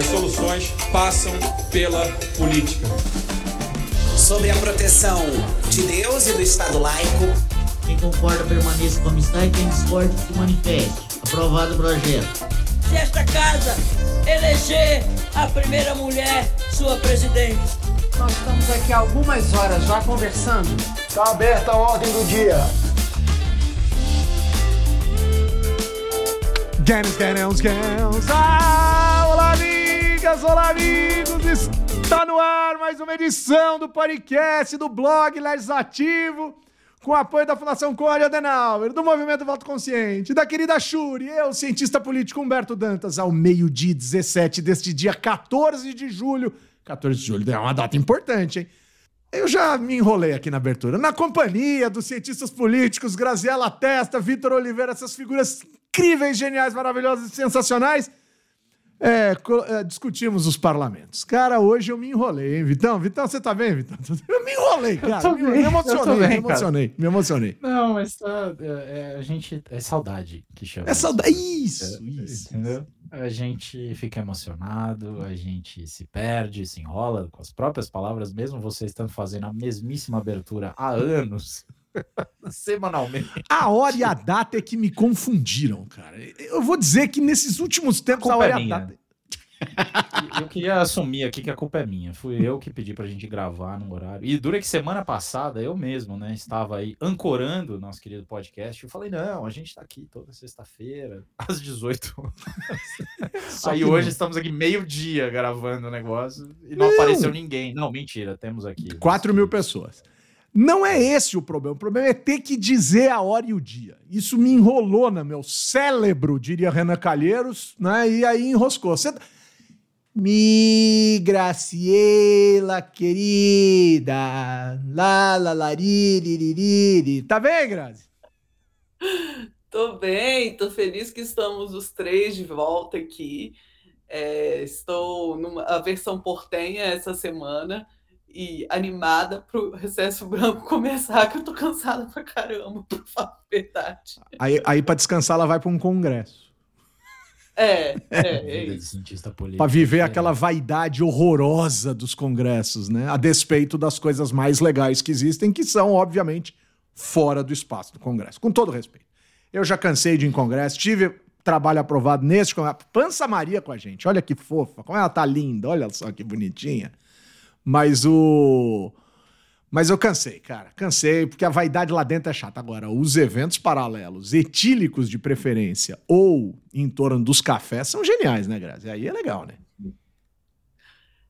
As soluções passam pela política. Sobre a proteção de Deus e do Estado laico. Quem concorda permaneça como está e quem discorda se manifeste. Aprovado o projeto. Se esta casa eleger a primeira mulher sua presidente. Nós estamos aqui há algumas horas já conversando. Está aberta a ordem do dia. Games, games, games. Ah, amigas, olá, amigos. Está no ar mais uma edição do podcast do blog Legislativo, com apoio da Fundação Conrad Adenauer, do Movimento Voto Consciente, da querida Shuri, eu, cientista político Humberto Dantas, ao meio-dia 17 deste dia 14 de julho. 14 de julho é uma data importante, hein? Eu já me enrolei aqui na abertura. Na companhia dos cientistas políticos Graziela Testa, Vitor Oliveira, essas figuras incríveis, geniais, maravilhosas e sensacionais. É, é, discutimos os parlamentos. Cara, hoje eu me enrolei, hein, Vitão? Vitão, você tá bem, Vitão? Eu me enrolei, cara. Me, bem, me, emocionei, bem, me emocionei, cara. me emocionei. Não, mas tá, é, é, a gente. É saudade que chama. É saudade. Isso, é, isso. Entendeu? A gente fica emocionado, a gente se perde, se enrola com as próprias palavras, mesmo você estando fazendo a mesmíssima abertura há anos. Semanalmente. A hora e a data é que me confundiram, cara. Eu vou dizer que nesses últimos tempos a, a hora é e a data. Eu queria assumir aqui que a culpa é minha. Fui eu que pedi pra gente gravar no horário. E dura que semana passada, eu mesmo, né, estava aí ancorando o nosso querido podcast. Eu falei, não, a gente tá aqui toda sexta-feira, às 18 horas. aí hoje não. estamos aqui meio-dia gravando o negócio e não, não, apareceu ninguém. Não, mentira, temos aqui. 4 mil pessoas. Não é esse o problema. O problema é ter que dizer a hora e o dia. Isso me enrolou no meu cérebro, diria Renan Calheiros, né? E aí enroscou. Você... Mi Graciela querida, la la la ri, Tá bem, Grazi? Tô bem, tô feliz que estamos os três de volta aqui. É, estou numa a versão portenha essa semana e animada pro recesso branco começar, que eu tô cansada pra caramba, por falar a verdade. Aí, aí pra descansar, ela vai pra um congresso. É, é, é isso. Pra viver é. aquela vaidade horrorosa dos congressos, né? A despeito das coisas mais legais que existem, que são, obviamente, fora do espaço do congresso. Com todo respeito. Eu já cansei de ir em congresso, tive trabalho aprovado neste congresso. Pança Maria com a gente, olha que fofa, como ela tá linda, olha só que bonitinha. Mas o. Mas eu cansei, cara. Cansei, porque a vaidade lá dentro é chata. Agora, os eventos paralelos, etílicos de preferência, ou em torno dos cafés, são geniais, né, Grazi? Aí é legal, né?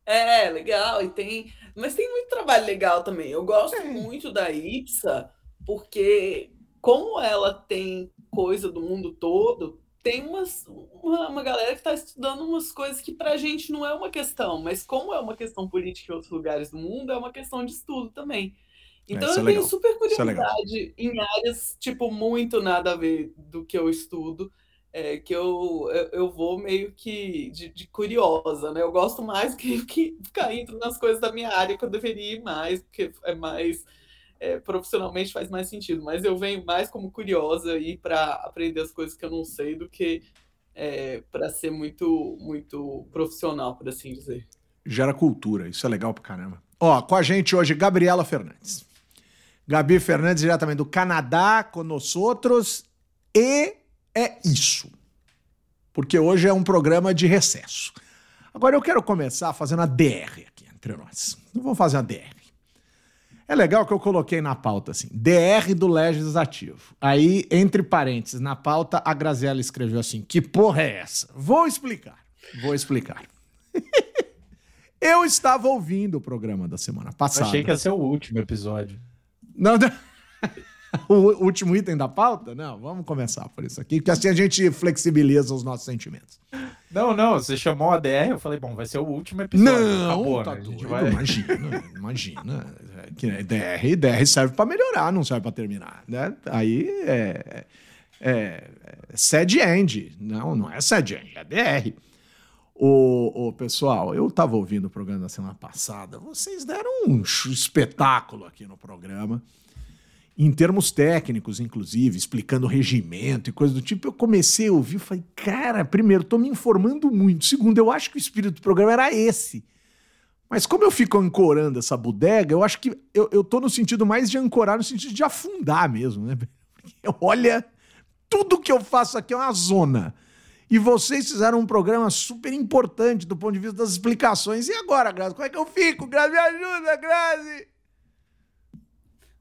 É, legal. E tem. Mas tem muito trabalho legal também. Eu gosto é. muito da IPSA, porque como ela tem coisa do mundo todo, tem umas, uma, uma galera que está estudando umas coisas que para a gente não é uma questão, mas como é uma questão política em outros lugares do mundo, é uma questão de estudo também. É, então é, eu tenho legal. super é curiosidade é em áreas, tipo, muito nada a ver do que eu estudo, é, que eu, eu, eu, vou meio que de, de, curiosa, né? Eu gosto mais que, que ficar indo nas coisas da minha área que eu deveria ir mais, porque é mais é, profissionalmente faz mais sentido, mas eu venho mais como curiosa e para aprender as coisas que eu não sei do que é, para ser muito muito profissional, por assim dizer. Gera cultura, isso é legal pra caramba. Ó, com a gente hoje, Gabriela Fernandes. Gabi Fernandes, diretamente do Canadá, outros. E é isso. Porque hoje é um programa de recesso. Agora eu quero começar fazendo a DR aqui entre nós. Vamos fazer uma DR. É legal que eu coloquei na pauta assim, DR do Legislativo. Aí, entre parênteses, na pauta, a Graziella escreveu assim: que porra é essa? Vou explicar. Vou explicar. eu estava ouvindo o programa da semana passada. Eu achei que ia ser o último episódio. Não, não. o último item da pauta? Não, vamos começar por isso aqui, porque assim a gente flexibiliza os nossos sentimentos. Não, não, você chamou a DR, eu falei, bom, vai ser o último episódio. Não, Acabou, tá né? doido, vai... imagina, imagina. Que DR, DR serve para melhorar, não serve para terminar, né? Aí é, é, é sad end, não, não é sad end, é DR. O, pessoal, eu estava ouvindo o programa da semana passada, vocês deram um espetáculo aqui no programa em termos técnicos, inclusive, explicando regimento e coisa do tipo, eu comecei a ouvir e falei, cara, primeiro, tô me informando muito. Segundo, eu acho que o espírito do programa era esse. Mas como eu fico ancorando essa bodega, eu acho que eu, eu tô no sentido mais de ancorar, no sentido de afundar mesmo, né? Olha, tudo que eu faço aqui é uma zona. E vocês fizeram um programa super importante do ponto de vista das explicações. E agora, Grazi? Como é que eu fico? Grazi, me ajuda, Grazi!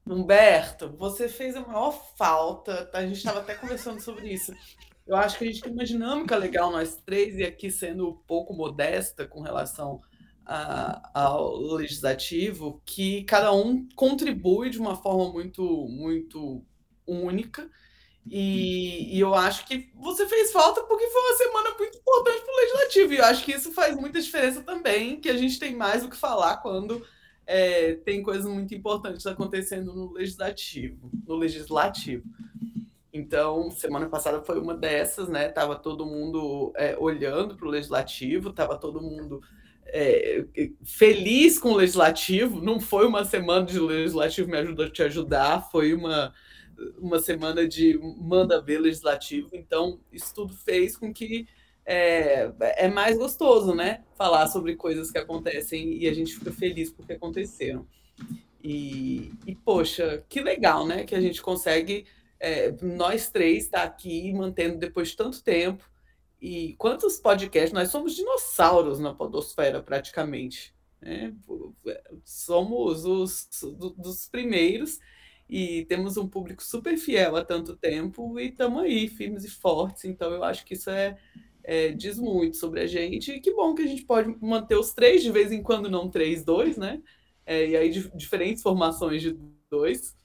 Humberto, você fez a maior falta. tá? A gente estava até conversando sobre isso. Eu acho que a gente tem uma dinâmica legal, nós três, e aqui sendo um pouco modesta com relação ao legislativo, que cada um contribui de uma forma muito, muito única. E, e, eu acho que você fez falta porque foi uma semana muito importante para o legislativo. E eu acho que isso faz muita diferença também, que a gente tem mais o que falar quando é, tem coisas muito importantes acontecendo no legislativo, no legislativo. Então, semana passada foi uma dessas, né? Tava todo mundo é, olhando para o legislativo, tava todo mundo é, feliz com o legislativo. Não foi uma semana de legislativo me ajuda a te ajudar, foi uma uma semana de manda ver legislativo. Então, isso tudo fez com que é, é mais gostoso, né? Falar sobre coisas que acontecem e a gente fica feliz porque aconteceram. E, e poxa, que legal, né? Que a gente consegue, é, nós três, estar tá aqui mantendo depois de tanto tempo. E quantos podcasts? Nós somos dinossauros na Podosfera, praticamente. Né? Somos os dos primeiros e temos um público super fiel há tanto tempo e estamos aí, firmes e fortes. Então, eu acho que isso é, é, diz muito sobre a gente. E que bom que a gente pode manter os três, de vez em quando não três, dois, né? É, e aí diferentes formações de dois.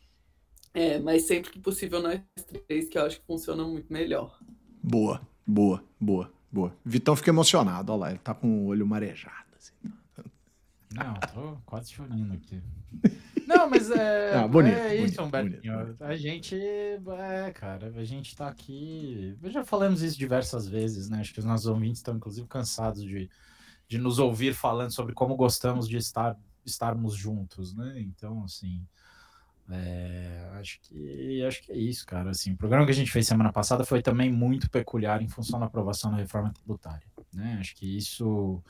É, mas sempre que possível nós três, que eu acho que funciona muito melhor. Boa, boa, boa, boa. Vitão fica emocionado, olha lá, ele tá com o olho marejado. Assim. Não, tô quase chorando aqui. Não, mas é, ah, bonito, é isso, bonito. Bonito, A gente, é, cara, a gente tá aqui. Já falamos isso diversas vezes, né? Acho que os nossos ouvintes estão, inclusive, cansados de, de nos ouvir falando sobre como gostamos de estar estarmos juntos, né? Então, assim. É, acho que acho que é isso, cara. Assim, o programa que a gente fez semana passada foi também muito peculiar em função da aprovação da reforma tributária, né? Acho que isso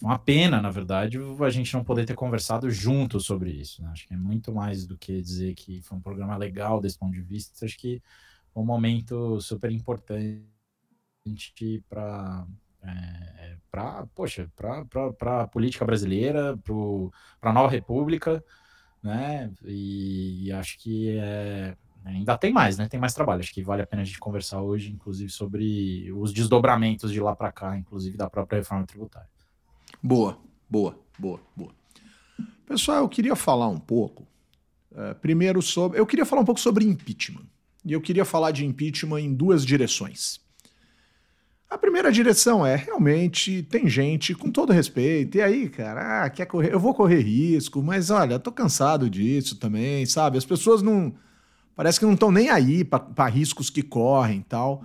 uma pena, na verdade, a gente não poder ter conversado junto sobre isso. Né? Acho que é muito mais do que dizer que foi um programa legal desse ponto de vista. Acho que um momento super importante para é, para poxa para a política brasileira para a nova república né e, e acho que é, ainda tem mais né tem mais trabalho acho que vale a pena a gente conversar hoje inclusive sobre os desdobramentos de lá para cá inclusive da própria reforma tributária Boa, boa, boa, boa. Pessoal, eu queria falar um pouco. Uh, primeiro sobre. Eu queria falar um pouco sobre impeachment. E eu queria falar de impeachment em duas direções. A primeira direção é, realmente, tem gente, com todo respeito, e aí, cara, ah, quer correr? Eu vou correr risco, mas olha, tô cansado disso também, sabe? As pessoas não. Parece que não estão nem aí para riscos que correm tal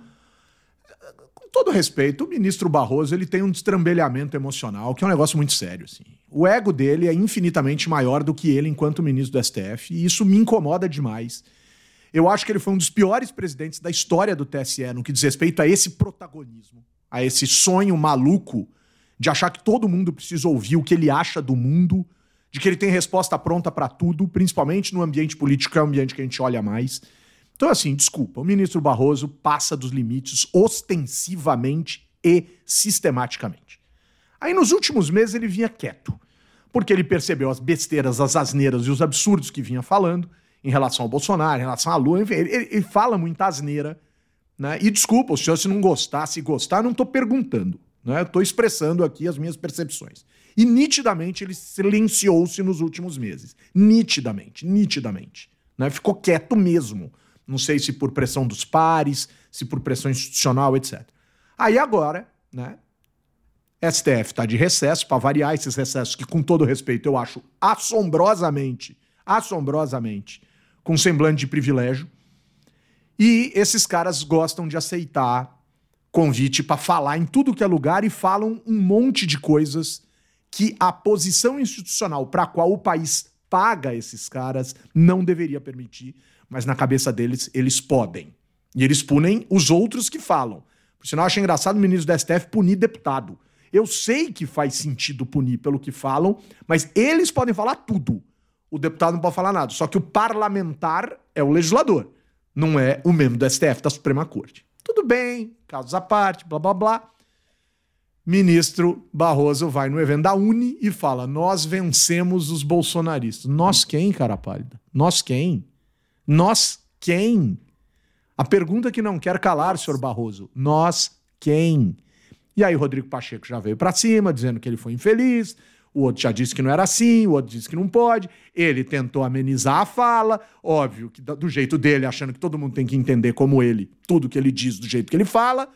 todo respeito, o ministro Barroso ele tem um destrambelhamento emocional, que é um negócio muito sério. Assim. O ego dele é infinitamente maior do que ele enquanto ministro do STF, e isso me incomoda demais. Eu acho que ele foi um dos piores presidentes da história do TSE no que diz respeito a esse protagonismo, a esse sonho maluco de achar que todo mundo precisa ouvir o que ele acha do mundo, de que ele tem resposta pronta para tudo, principalmente no ambiente político, que é o ambiente que a gente olha mais. Então, assim, desculpa, o ministro Barroso passa dos limites ostensivamente e sistematicamente. Aí, nos últimos meses, ele vinha quieto, porque ele percebeu as besteiras, as asneiras e os absurdos que vinha falando em relação ao Bolsonaro, em relação à Lula, enfim, ele, ele fala muita asneira, né? E desculpa, o senhor, se não gostar, se gostar, não estou perguntando, né? Estou expressando aqui as minhas percepções. E nitidamente ele silenciou-se nos últimos meses. Nitidamente, nitidamente. Né? Ficou quieto mesmo não sei se por pressão dos pares, se por pressão institucional, etc. Aí agora, né? STF está de recesso, para variar esses recessos que, com todo respeito, eu acho assombrosamente, assombrosamente, com semblante de privilégio. E esses caras gostam de aceitar convite para falar em tudo que é lugar e falam um monte de coisas que a posição institucional para a qual o país paga esses caras não deveria permitir mas na cabeça deles, eles podem. E eles punem os outros que falam. Por sinal, acho engraçado o ministro do STF punir deputado. Eu sei que faz sentido punir pelo que falam, mas eles podem falar tudo. O deputado não pode falar nada. Só que o parlamentar é o legislador, não é o membro do STF, da Suprema Corte. Tudo bem, casos à parte, blá blá blá. Ministro Barroso vai no evento da Uni e fala: Nós vencemos os bolsonaristas. Nós quem, cara pálida? Nós quem? Nós quem? A pergunta que não quer calar, senhor Barroso: Nós quem? E aí, Rodrigo Pacheco já veio para cima, dizendo que ele foi infeliz. O outro já disse que não era assim, o outro disse que não pode. Ele tentou amenizar a fala, óbvio que do jeito dele, achando que todo mundo tem que entender como ele, tudo que ele diz do jeito que ele fala.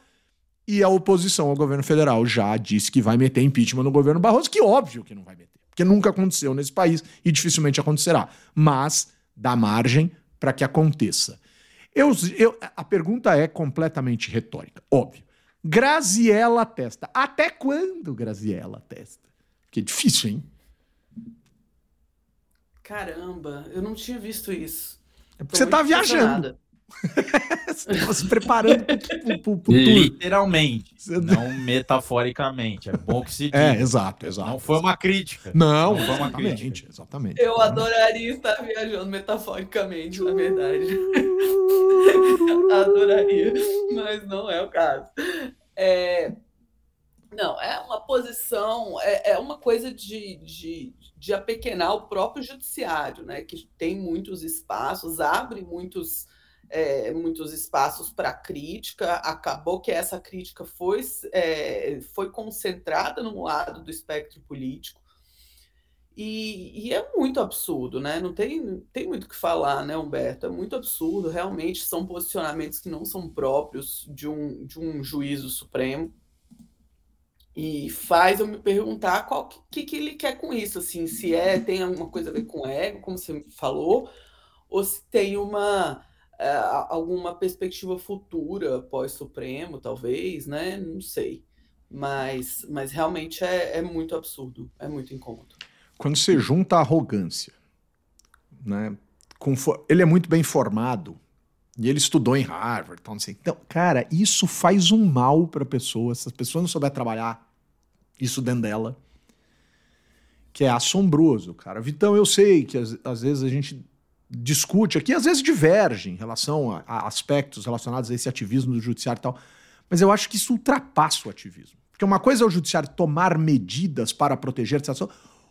E a oposição ao governo federal já disse que vai meter impeachment no governo Barroso, que óbvio que não vai meter, porque nunca aconteceu nesse país e dificilmente acontecerá. Mas dá margem para que aconteça. Eu, eu, a pergunta é completamente retórica, óbvio. Graziella Testa. Até quando Graziella Testa? Que é difícil, hein? Caramba, eu não tinha visto isso. É porque você tá viajando. você tava se preparando pro, pro, pro, pro Literalmente, não metaforicamente. É bom que se é, diga. É, exato, exato. Não foi uma crítica. Não, não foi uma crítica. Exatamente. Eu adoraria estar viajando metaforicamente, na verdade. adoraria, mas não é o caso. É, não, é uma posição, é, é uma coisa de, de, de apequenar o próprio judiciário, né? Que tem muitos espaços, abre muitos, é, muitos espaços para crítica. Acabou que essa crítica foi, é, foi concentrada num lado do espectro político. E, e, é muito absurdo, né? Não tem, tem muito o que falar, né, Humberto? É muito absurdo. Realmente são posicionamentos que não são próprios de um, de um juízo supremo e faz eu me perguntar qual que, que ele quer com isso, assim, se é tem alguma coisa a ver com ego, como você falou, ou se tem uma é, alguma perspectiva futura pós-supremo, talvez, né? Não sei. Mas, mas realmente é, é muito absurdo, é muito incômodo. Quando você junta a arrogância, né? Com, ele é muito bem formado, e ele estudou em Harvard, então, sei. Então, cara, isso faz um mal para a pessoa. Se as pessoas não souber trabalhar isso dentro dela, que é assombroso, cara. Vitão, eu sei que às, às vezes a gente discute aqui, às vezes diverge em relação a, a, aspectos relacionados a esse ativismo do judiciário e tal, mas eu acho que isso ultrapassa o ativismo. Porque uma coisa é o judiciário tomar medidas para proteger a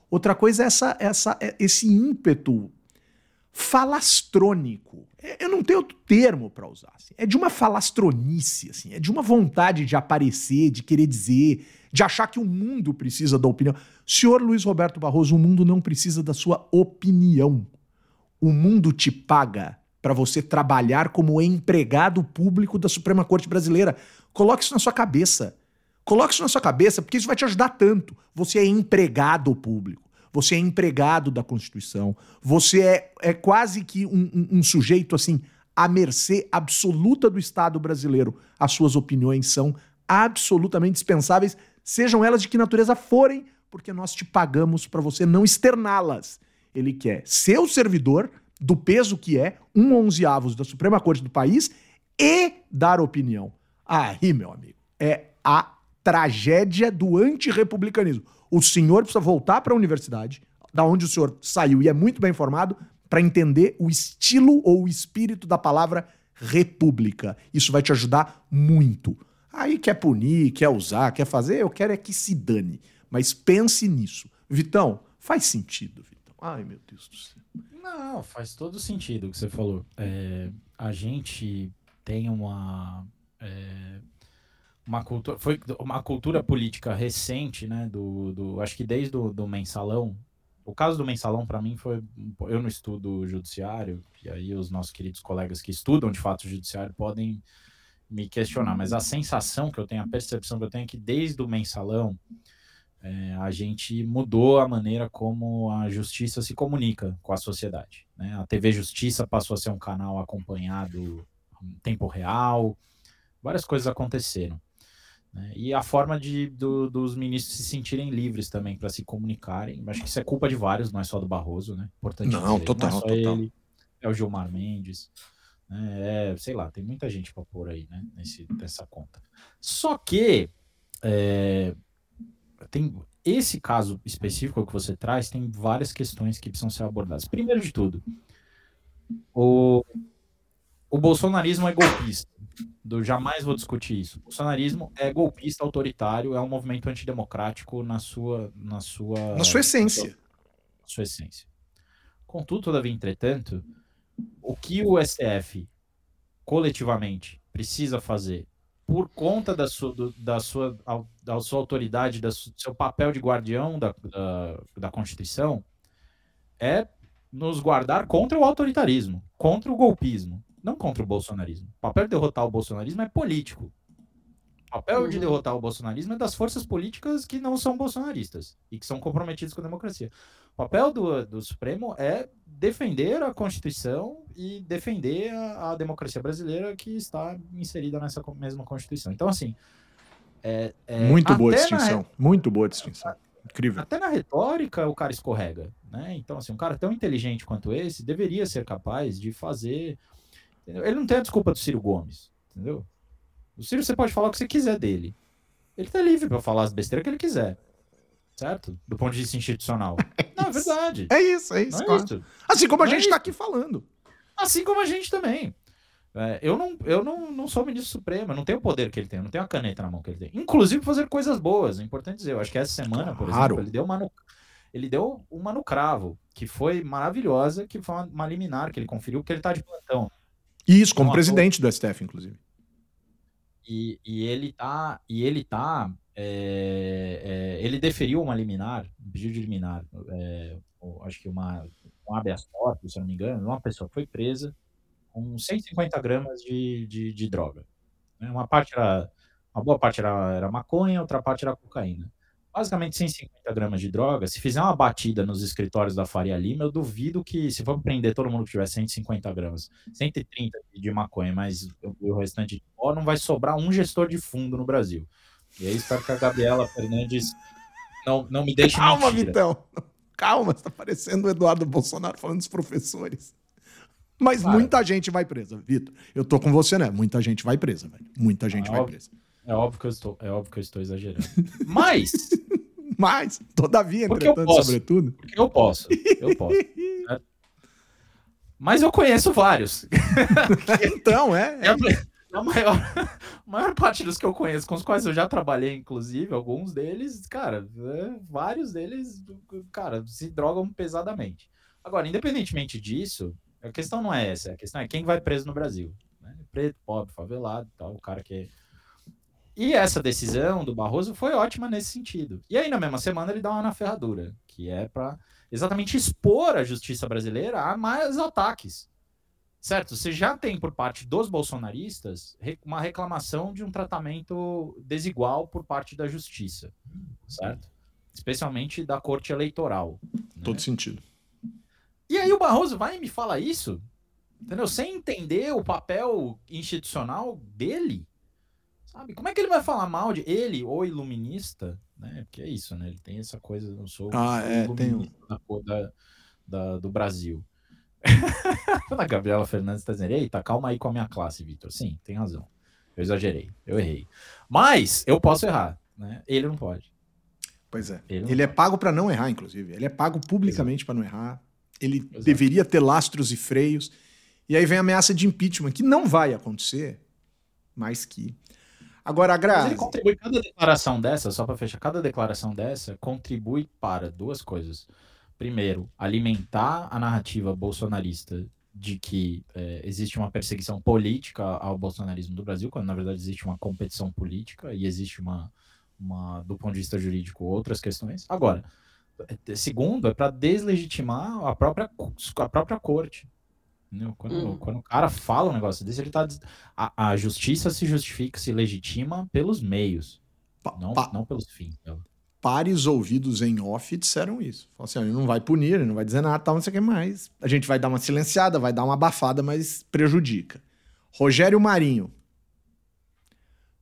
outra coisa é essa, essa, é esse ímpeto falastrônico. É, eu não tenho outro termo para usar. Assim. É de uma falastronice, assim. é de uma vontade de aparecer, de querer dizer, de achar que o mundo precisa da opinião. Senhor Luiz Roberto Barroso, o mundo não precisa da sua opinião. O mundo te paga para você trabalhar como empregado público da Suprema Corte Brasileira. Coloque isso na sua cabeça. Coloque isso na sua cabeça, porque isso vai te ajudar tanto. Você é empregado público. Você é empregado da Constituição. Você é, é quase que um, um, um sujeito assim à mercê absoluta do Estado brasileiro. As suas opiniões são absolutamente dispensáveis sejam elas de que natureza forem, porque nós te pagamos para você não externá-las. Ele quer ser o servidor do peso que é um onzeavos da Suprema Corte do país e dar opinião. Aí, meu amigo, é a tragédia do antirrepublicanismo. O senhor precisa voltar para a universidade, da onde o senhor saiu e é muito bem informado, para entender o estilo ou o espírito da palavra república. Isso vai te ajudar muito. Aí quer punir, quer usar, quer fazer, eu quero é que se dane. Mas pense nisso. Vitão, faz sentido, Vitão. Ai, meu Deus do céu. Não, faz todo sentido o que você falou. É, a gente tem uma. É, uma cultura. Foi uma cultura política recente, né? Do, do, acho que desde o do mensalão. O caso do mensalão, para mim, foi. Eu não estudo judiciário, e aí os nossos queridos colegas que estudam de fato o judiciário podem me questionar, mas a sensação que eu tenho, a percepção que eu tenho é que desde o mensalão é, a gente mudou a maneira como a justiça se comunica com a sociedade. Né? A TV Justiça passou a ser um canal acompanhado em tempo real, várias coisas aconteceram. Né? E a forma de, do, dos ministros se sentirem livres também para se comunicarem, acho que isso é culpa de vários, não é só do Barroso, né? Importante não, dizer, total, não é total. Ele, é o Gilmar Mendes? É, sei lá, tem muita gente para pôr aí, né, nesse, nessa conta. Só que é, tem esse caso específico que você traz, tem várias questões que precisam ser abordadas. Primeiro de tudo, o, o bolsonarismo é golpista. Do, jamais vou discutir isso. O bolsonarismo é golpista, autoritário, é um movimento antidemocrático na sua na sua na sua essência. Na sua, na sua essência. Contudo, todavia, entretanto, o que o STF coletivamente precisa fazer por conta da sua, do, da sua, da sua autoridade, do seu papel de guardião da, da, da Constituição, é nos guardar contra o autoritarismo, contra o golpismo, não contra o bolsonarismo. O papel de derrotar o bolsonarismo é político. O papel uhum. de derrotar o bolsonarismo é das forças políticas que não são bolsonaristas e que são comprometidas com a democracia. O papel do, do Supremo é defender a Constituição e defender a, a, democracia brasileira que está inserida nessa mesma Constituição. Então, assim. É, é, muito boa distinção. Na, muito boa distinção. Incrível. Até na retórica o cara escorrega. Né? Então, assim, um cara tão inteligente quanto esse deveria ser capaz de fazer. Entendeu? Ele não tem a desculpa do Ciro Gomes, entendeu? O Ciro você pode falar o que você quiser dele. Ele tá livre para falar as besteiras que ele quiser. Certo? Do ponto de vista institucional. É não, é verdade. É isso, é isso. É isso. Assim como a não é gente é tá aqui falando. Assim como a gente também. É, eu não, eu não, não sou ministro supremo, não tenho o poder que ele tem, eu não tenho a caneta na mão que ele tem. Inclusive fazer coisas boas, é importante dizer. Eu acho que essa semana, por claro. exemplo, ele deu uma no, ele deu uma no cravo, que foi maravilhosa, que foi uma, uma liminar que ele conferiu, porque ele tá de plantão. Isso, como presidente do STF, inclusive. E, e ele tá, e ele tá, é, é, ele deferiu uma liminar, um pedido de liminar, é, acho que uma, um habeas corpus, se não me engano, uma pessoa foi presa, com 150 gramas de, de, de droga. Né? Uma parte era, uma boa parte era, era maconha, outra parte era cocaína. Basicamente 150 gramas de droga. Se fizer uma batida nos escritórios da Faria Lima, eu duvido que, se for prender todo mundo que tiver 150 gramas, 130 de maconha, mas o restante de pó, não vai sobrar um gestor de fundo no Brasil. E aí espero que a Gabriela Fernandes não, não me deixe Calma, mentira. Vitão. Calma, está parecendo o Eduardo Bolsonaro falando dos professores. Mas claro. muita gente vai presa, Vitor. Eu tô com você, né? Muita gente vai presa, velho. Muita gente é vai presa. É óbvio que eu estou, é óbvio que eu estou exagerando. Mas. Mas, todavia, porque entretanto, posso, sobretudo. Porque eu posso. Eu posso. Né? Mas eu conheço vários. então, é. é. A maior, a maior parte dos que eu conheço, com os quais eu já trabalhei, inclusive, alguns deles, cara, é, vários deles, cara, se drogam pesadamente. Agora, independentemente disso, a questão não é essa, a questão é quem vai preso no Brasil. Né? Preto, pobre, favelado, tal, o cara que. É e essa decisão do Barroso foi ótima nesse sentido. E aí, na mesma semana, ele dá uma na ferradura, que é para exatamente expor a justiça brasileira a mais ataques. Certo? Você já tem por parte dos bolsonaristas uma reclamação de um tratamento desigual por parte da justiça, certo? Especialmente da corte eleitoral. Né? Todo sentido. E aí o Barroso vai e me fala isso, entendeu? Sem entender o papel institucional dele, sabe? Como é que ele vai falar mal de ele, ou iluminista, né? Porque é isso, né? Ele tem essa coisa, não sou ah, é, tem... da, da, da, do Brasil. a Gabriela Fernandes está dizendo, eita, calma aí com a minha classe, Vitor. Sim, tem razão. Eu exagerei, eu errei. Mas eu posso errar, né? Ele não pode. Pois é. Ele, ele é pago para não errar, inclusive. Ele é pago publicamente para não errar ele Exato. deveria ter lastros e freios. E aí vem a ameaça de impeachment, que não vai acontecer, mas que. Agora, a Grazi... ele contribui, cada declaração dessa, só para fechar, cada declaração dessa contribui para duas coisas. Primeiro, alimentar a narrativa bolsonarista de que é, existe uma perseguição política ao bolsonarismo do Brasil, quando na verdade existe uma competição política e existe uma, uma do ponto de vista jurídico, outras questões. Agora, Segundo, é para deslegitimar a própria, a própria corte. Quando, hum. quando o cara fala um negócio desse, ele tá. A, a justiça se justifica, se legitima pelos meios, pa, não, pa, não pelos fins dela. Pares ouvidos em off disseram isso. Falaram assim: ele não vai punir, ele não vai dizer nada, tal, não sei o que mais. A gente vai dar uma silenciada, vai dar uma abafada, mas prejudica. Rogério Marinho,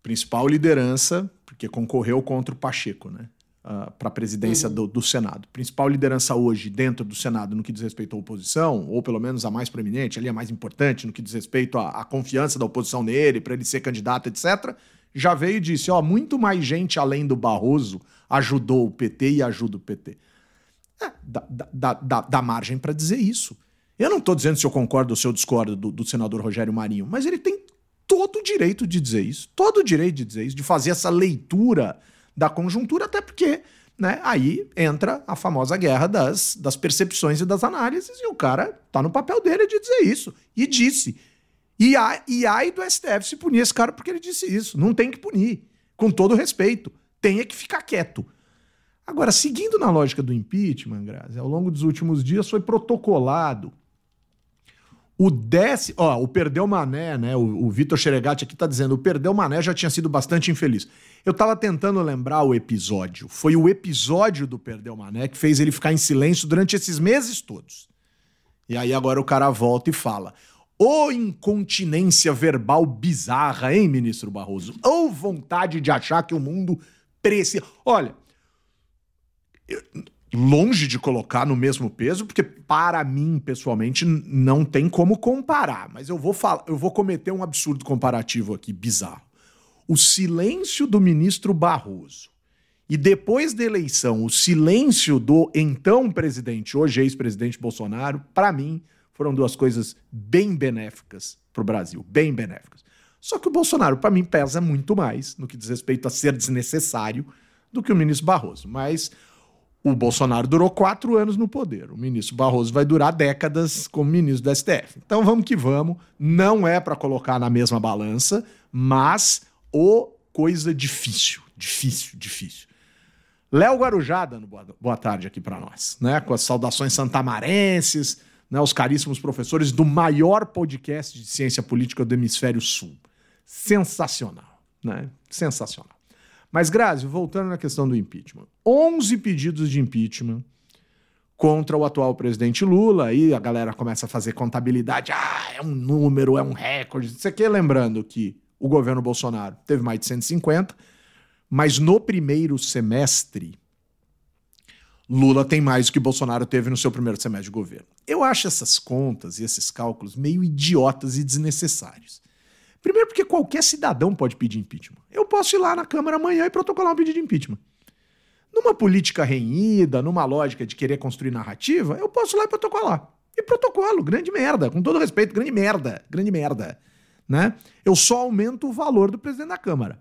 principal liderança, porque concorreu contra o Pacheco, né? Uh, para a presidência uhum. do, do, Senado. Principal liderança hoje dentro do Senado no que diz respeito à oposição, ou pelo menos a mais proeminente, ali a mais importante no que diz respeito à, à confiança da oposição nele, para ele ser candidato, etc., já veio e disse: ó, muito mais gente além do Barroso ajudou o PT e ajuda o PT. É, dá, dá, dá, dá margem para dizer isso. Eu não estou dizendo se eu concordo ou se eu discordo do, do senador Rogério Marinho, mas ele tem todo o direito de dizer isso, todo o direito de dizer isso, de fazer essa leitura da conjuntura, até porque né, aí entra a famosa guerra das, das percepções e das análises, e o cara tá no papel dele de dizer isso. E disse. E, a, e ai do STF se punir esse cara porque ele disse isso. Não tem que punir. Com todo respeito. Tenha que ficar quieto. Agora, seguindo na lógica do impeachment, Grazi, ao longo dos últimos dias foi protocolado o décimo. Ó, o Perdeu Mané, né? O, o Vitor Xeregatti aqui tá dizendo: o Perdeu Mané já tinha sido bastante infeliz. Eu tava tentando lembrar o episódio. Foi o episódio do Perdeu Mané que fez ele ficar em silêncio durante esses meses todos. E aí agora o cara volta e fala: Ô incontinência verbal bizarra, hein, ministro Barroso? Ou vontade de achar que o mundo precisa. Olha, longe de colocar no mesmo peso, porque para mim, pessoalmente, não tem como comparar. Mas eu vou falar, eu vou cometer um absurdo comparativo aqui, bizarro. O silêncio do ministro Barroso e depois da eleição, o silêncio do então presidente, hoje ex-presidente Bolsonaro, para mim, foram duas coisas bem benéficas para o Brasil, bem benéficas. Só que o Bolsonaro, para mim, pesa muito mais no que diz respeito a ser desnecessário do que o ministro Barroso. Mas o Bolsonaro durou quatro anos no poder. O ministro Barroso vai durar décadas como ministro do STF. Então vamos que vamos. Não é para colocar na mesma balança, mas o coisa difícil, difícil, difícil. Léo Guarujá dando boa, boa tarde aqui para nós, né? Com as saudações santamarenses né, os caríssimos professores do maior podcast de ciência política do hemisfério sul. Sensacional, né? Sensacional. Mas, Grazi, voltando na questão do impeachment. 11 pedidos de impeachment contra o atual presidente Lula, aí a galera começa a fazer contabilidade, ah, é um número, é um recorde, isso aqui, lembrando que o governo Bolsonaro teve mais de 150, mas no primeiro semestre Lula tem mais do que Bolsonaro teve no seu primeiro semestre de governo. Eu acho essas contas e esses cálculos meio idiotas e desnecessários. Primeiro, porque qualquer cidadão pode pedir impeachment. Eu posso ir lá na Câmara amanhã e protocolar um pedido de impeachment. Numa política renhida, numa lógica de querer construir narrativa, eu posso ir lá e protocolar. E protocolo, grande merda, com todo respeito, grande merda, grande merda. Né? Eu só aumento o valor do presidente da Câmara.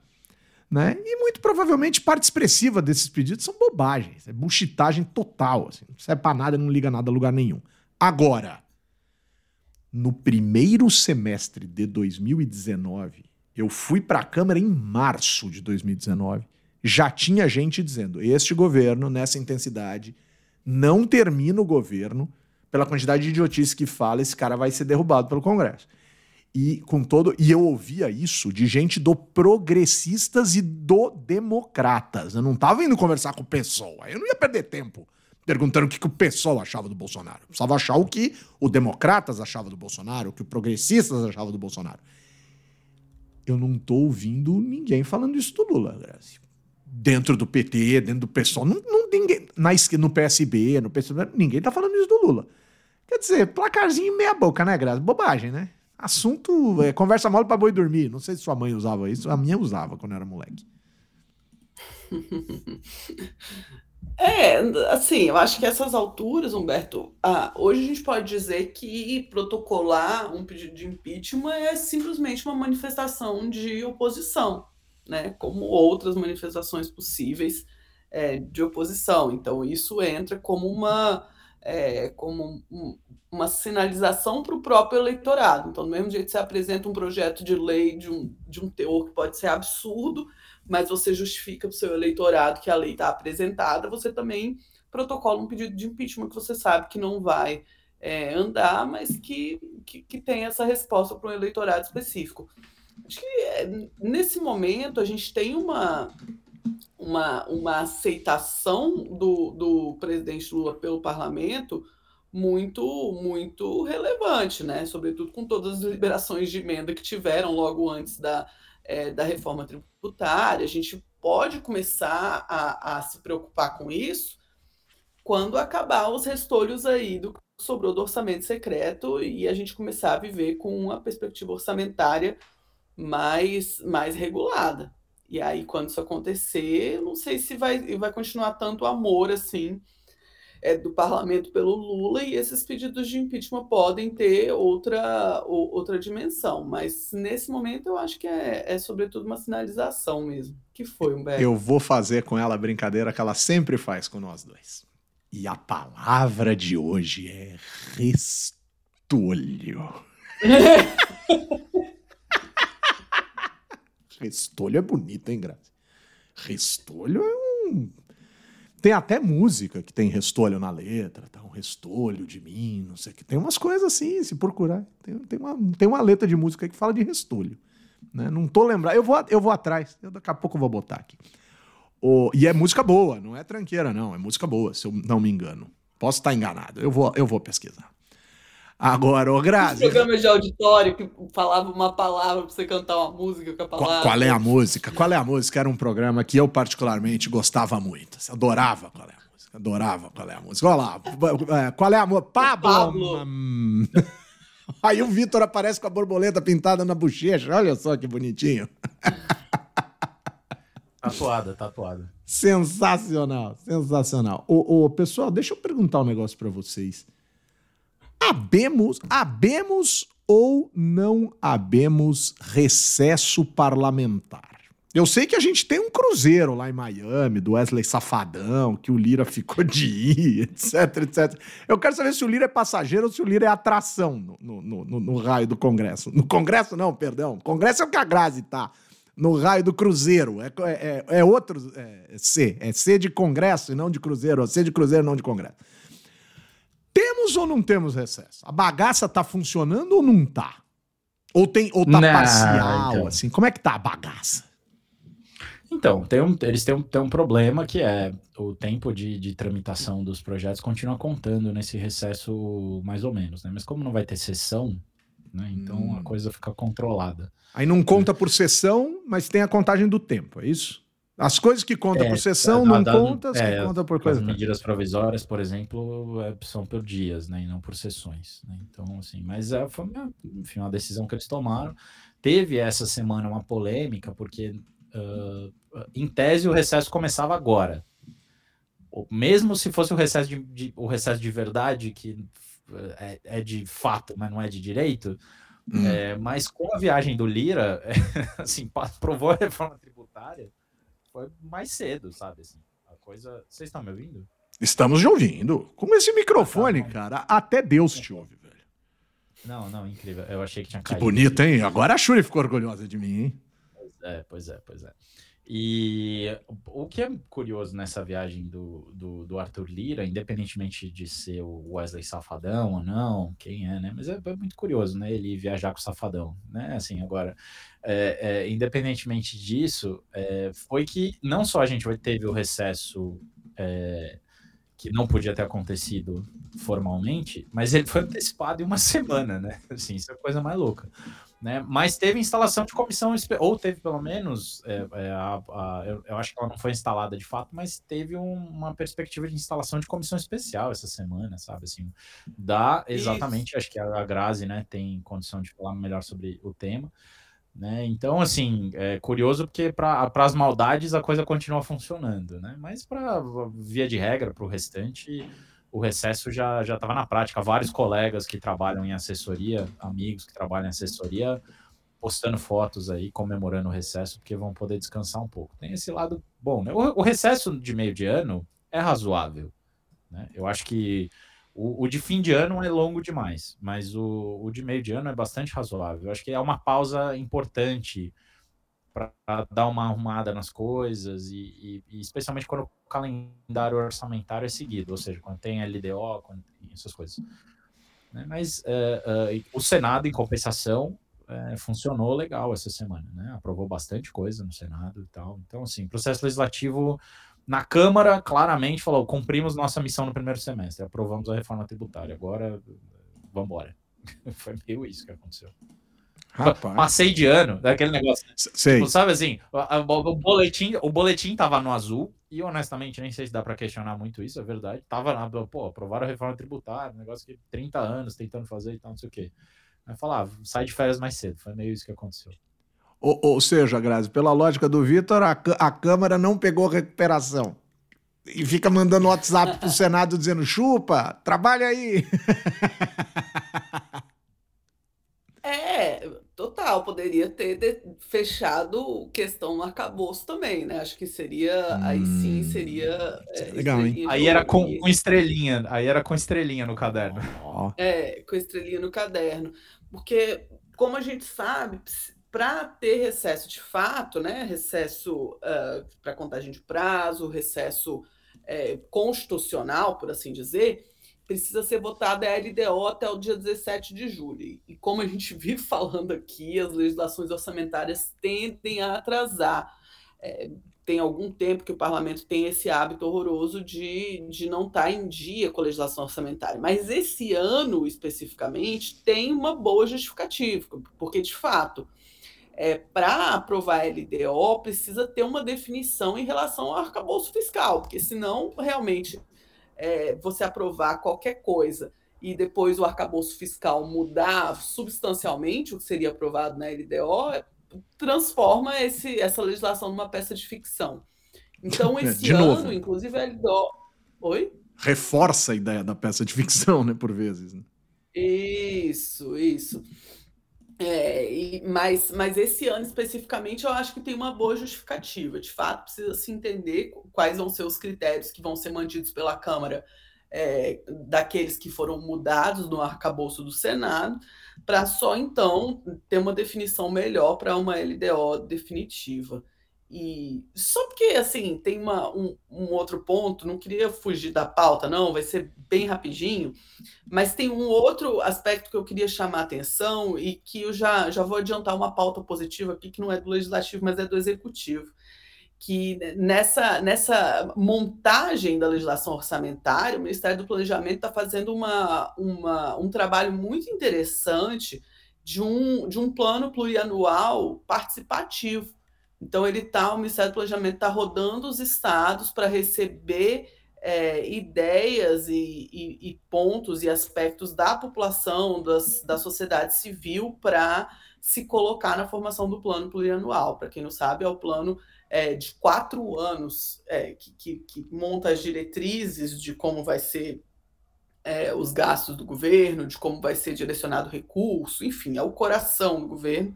Né? E muito provavelmente parte expressiva desses pedidos são bobagens, é buchitagem total, assim, não serve para nada, não liga nada a lugar nenhum. Agora, no primeiro semestre de 2019, eu fui para a Câmara em março de 2019, já tinha gente dizendo: este governo, nessa intensidade, não termina o governo, pela quantidade de idiotice que fala, esse cara vai ser derrubado pelo Congresso. E com todo, e eu ouvia isso de gente do progressistas e do democratas. Eu não estava indo conversar com PSOL. Eu não ia perder tempo perguntando o que, que o PSOL achava do Bolsonaro. Precisava achar o que o democratas achava do Bolsonaro, o que o progressistas achava do Bolsonaro. Eu não tô ouvindo ninguém falando isso do Lula, Grazi. Dentro do PT, dentro do PSOL, não, não ninguém, na, no PSB, no PSB, ninguém tá falando isso do Lula. Quer dizer, placarzinho meia boca, né, Grazi? Bobagem, né? Assunto, é, conversa mole para boi dormir. Não sei se sua mãe usava isso, a minha usava quando eu era moleque. É, assim, eu acho que essas alturas, Humberto, ah, hoje a gente pode dizer que protocolar um pedido de impeachment é simplesmente uma manifestação de oposição, né? Como outras manifestações possíveis é, de oposição. Então, isso entra como uma, é, como um, uma sinalização para o próprio eleitorado. Então, do mesmo jeito que você apresenta um projeto de lei de um, de um teor que pode ser absurdo, mas você justifica para o seu eleitorado que a lei está apresentada, você também protocola um pedido de impeachment que você sabe que não vai é, andar, mas que, que, que, tem essa resposta para um eleitorado específico. Acho que é, nesse momento a gente tem uma, uma, uma aceitação do, do presidente Lula pelo parlamento muito, muito relevante, né? Sobretudo com todas as liberações de emenda que tiveram logo antes da, é, da reforma tributária. A gente pode começar a, a se preocupar com isso quando acabar os restolhos aí do que sobrou do orçamento secreto e a gente começar a viver com uma perspectiva orçamentária mais, mais regulada. E aí, quando isso acontecer, não sei se vai, vai continuar tanto amor assim é, do parlamento pelo Lula e esses pedidos de impeachment podem ter outra, outra dimensão. Mas nesse momento eu acho que é, é sobretudo uma sinalização mesmo. Que foi, Humberto? Eu vou fazer com ela a brincadeira que ela sempre faz com nós dois. E a palavra de hoje é restolho. restolho é bonito, hein, Graça? Restolho é um. Tem até música que tem restolho na letra, tá? Um restolho de mim, não sei o que. Tem umas coisas assim, se procurar. Tem, tem, uma, tem uma letra de música que fala de restolho. Né? Não tô lembrando. Eu vou, eu vou atrás. Eu, daqui a pouco eu vou botar aqui. O, e é música boa, não é tranqueira, não. É música boa, se eu não me engano. Posso estar enganado. Eu vou, eu vou pesquisar. Agora, ô Grazi. programa de auditório que falava uma palavra para você cantar uma música com a palavra. Qual, qual, é a música? Qual é a música? Era um programa que eu particularmente gostava muito. Adorava qual é a música. Adorava qual é a música. Olha lá. É, qual é a música? Pablo. Pablo. Aí o Vitor aparece com a borboleta pintada na bochecha. Olha só que bonitinho. Tatuada, tatuada. Sensacional, sensacional. Ô, ô, pessoal, deixa eu perguntar um negócio para vocês. Abemos, abemos ou não abemos recesso parlamentar? Eu sei que a gente tem um cruzeiro lá em Miami, do Wesley Safadão, que o Lira ficou de ir, etc, etc. Eu quero saber se o Lira é passageiro ou se o Lira é atração no, no, no, no raio do Congresso. No Congresso, não, perdão. Congresso é o que a Grazi tá no raio do Cruzeiro. É, é, é outro é, C. É C de Congresso e não de Cruzeiro. C de Cruzeiro, não de Congresso. Temos ou não temos recesso? A bagaça tá funcionando ou não tá? Ou, tem, ou tá não, parcial, então. assim? Como é que tá a bagaça? Então, tem um, eles têm um, têm um problema que é o tempo de, de tramitação dos projetos continua contando nesse recesso mais ou menos, né? Mas como não vai ter sessão, né? Então hum. a coisa fica controlada. Aí não conta por sessão, mas tem a contagem do tempo, é isso? As coisas que contam é, por sessão não conta, as é, que contam por coisa. As medidas provisórias, por exemplo, é, são por dias, né, e não por sessões. Né? Então, assim, mas é, foi enfim, uma decisão que eles tomaram. Teve essa semana uma polêmica, porque uh, em tese o recesso começava agora. Mesmo se fosse o recesso de, de o recesso de verdade, que é, é de fato, mas não é de direito. Hum. É, mas com a viagem do Lira, é, assim, provou a reforma tributária, foi mais cedo, sabe? Assim, a coisa. Vocês estão me ouvindo? Estamos te ouvindo. Com esse microfone, ah, tá, cara, até Deus te ouve, velho. Não, não, incrível. Eu achei que tinha caído. Que bonito, hein? Agora a Shuri ficou orgulhosa de mim, hein? Pois é, pois é, pois é. E o que é curioso nessa viagem do, do, do, Arthur Lira, independentemente de ser o Wesley Safadão ou não, quem é, né? Mas é, é muito curioso, né? Ele viajar com o Safadão, né? Assim, agora, é, é, independentemente disso, é, foi que não só a gente teve o recesso é, que não podia ter acontecido formalmente, mas ele foi antecipado em uma semana, né? Assim, isso é a coisa mais louca né? Mas teve instalação de comissão, ou teve pelo menos, é, é, a, a, eu, eu, acho que ela não foi instalada de fato, mas teve um, uma perspectiva de instalação de comissão especial essa semana, sabe? Assim, dá exatamente, Isso. acho que a, a Grazi, né, tem condição de falar melhor sobre o tema. Né? Então, assim, é curioso porque para as maldades a coisa continua funcionando, né? Mas para via de regra, para o restante, o recesso já já estava na prática. Vários colegas que trabalham em assessoria, amigos que trabalham em assessoria, postando fotos aí, comemorando o recesso, porque vão poder descansar um pouco. Tem esse lado bom, né? O, o recesso de meio de ano é razoável, né? Eu acho que o, o, de fim de ano é longo demais, mas o, o de meio de ano é bastante razoável. Eu acho que é uma pausa importante para dar uma arrumada nas coisas e, e, e, especialmente quando o calendário orçamentário é seguido, ou seja, quando tem LDO, quando tem essas coisas. Né? Mas uh, uh, o Senado, em compensação, uh, funcionou legal essa semana, né? Aprovou bastante coisa no Senado e tal. Então, assim, processo legislativo na Câmara claramente falou: cumprimos nossa missão no primeiro semestre, aprovamos a reforma tributária, agora vamos embora. Foi meio isso que aconteceu. Rapaz. Passei de ano, daquele negócio. Sei. Tipo, sabe assim, o, o, boletim, o boletim tava no azul, e honestamente nem sei se dá para questionar muito isso, é verdade. Tava na, pô, aprovaram a reforma tributária, um negócio que 30 anos tentando fazer e tal, não sei o quê. Aí falar, ah, sai de férias mais cedo. Foi meio isso que aconteceu. Ou, ou seja, Grazi, pela lógica do Vitor, a, a Câmara não pegou recuperação. E fica mandando WhatsApp pro Senado dizendo: chupa, trabalha aí. É, total, poderia ter de- fechado questão no arcabouço também, né? Acho que seria, aí sim Hum, seria. isso é é, legal, hein? Aí era com, com estrelinha, aí era com estrelinha no caderno. Ó, É, com estrelinha no caderno. Porque, como a gente sabe, para ter recesso de fato, né? Recesso para contagem de prazo, recesso é, constitucional, por assim dizer, precisa ser votada a LDO até o dia 17 de julho. E como a gente vive falando aqui, as legislações orçamentárias tendem a atrasar. É, tem algum tempo que o parlamento tem esse hábito horroroso de, de não estar em dia com a legislação orçamentária. Mas esse ano, especificamente, tem uma boa justificativa, porque, de fato, é, para aprovar a LDO, precisa ter uma definição em relação ao arcabouço fiscal, porque senão, realmente, é, você aprovar qualquer coisa e depois o arcabouço fiscal mudar substancialmente o que seria aprovado na LDO, transforma esse, essa legislação numa peça de ficção. Então, esse De ano, novo. inclusive, a LDO. Oi? reforça a ideia da peça de ficção, né, por vezes. né? Isso, isso. É, e- mas, mas esse ano especificamente eu acho que tem uma boa justificativa. De fato, precisa se entender quais vão ser os critérios que vão ser mantidos pela Câmara é, daqueles que foram mudados no arcabouço do Senado, para só então ter uma definição melhor para uma LDO definitiva. E só porque assim tem uma, um, um outro ponto, não queria fugir da pauta, não, vai ser bem rapidinho. Mas tem um outro aspecto que eu queria chamar a atenção e que eu já, já vou adiantar uma pauta positiva aqui, que não é do legislativo, mas é do executivo. Que nessa, nessa montagem da legislação orçamentária, o Ministério do Planejamento está fazendo uma, uma, um trabalho muito interessante de um, de um plano plurianual participativo. Então, ele tá, o Ministério do Planejamento está rodando os estados para receber é, ideias e, e, e, pontos e aspectos da população, das, da sociedade civil, para se colocar na formação do plano plurianual. Para quem não sabe, é o plano é, de quatro anos é, que, que, que, monta as diretrizes de como vai ser é, os gastos do governo, de como vai ser direcionado o recurso, enfim, é o coração do governo.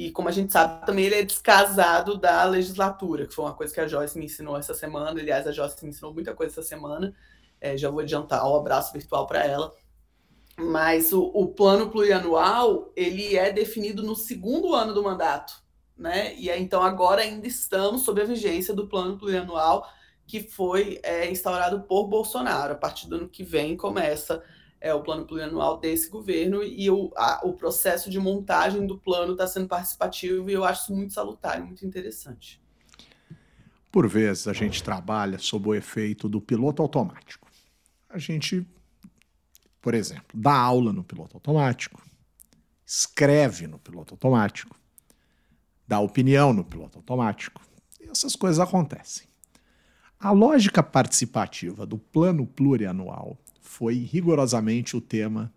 E como a gente sabe, também ele é descasado da legislatura, que foi uma coisa que a Joyce me ensinou essa semana. Aliás, a Joyce me ensinou muita coisa essa semana. É, já vou adiantar o um abraço virtual para ela. Mas o, o, plano plurianual ele é definido no segundo ano do mandato, né? E então agora ainda estamos sob a vigência do plano plurianual que foi é, instaurado por Bolsonaro. A partir do ano que vem começa é o plano plurianual desse governo e o, a, o processo de montagem do plano está sendo participativo e eu acho isso muito salutar e muito interessante. Por vezes a gente trabalha sob o efeito do piloto automático. A gente, por exemplo, dá aula no piloto automático, escreve no piloto automático, dá opinião no piloto automático. Essas coisas acontecem. A lógica participativa do plano plurianual foi rigorosamente o tema,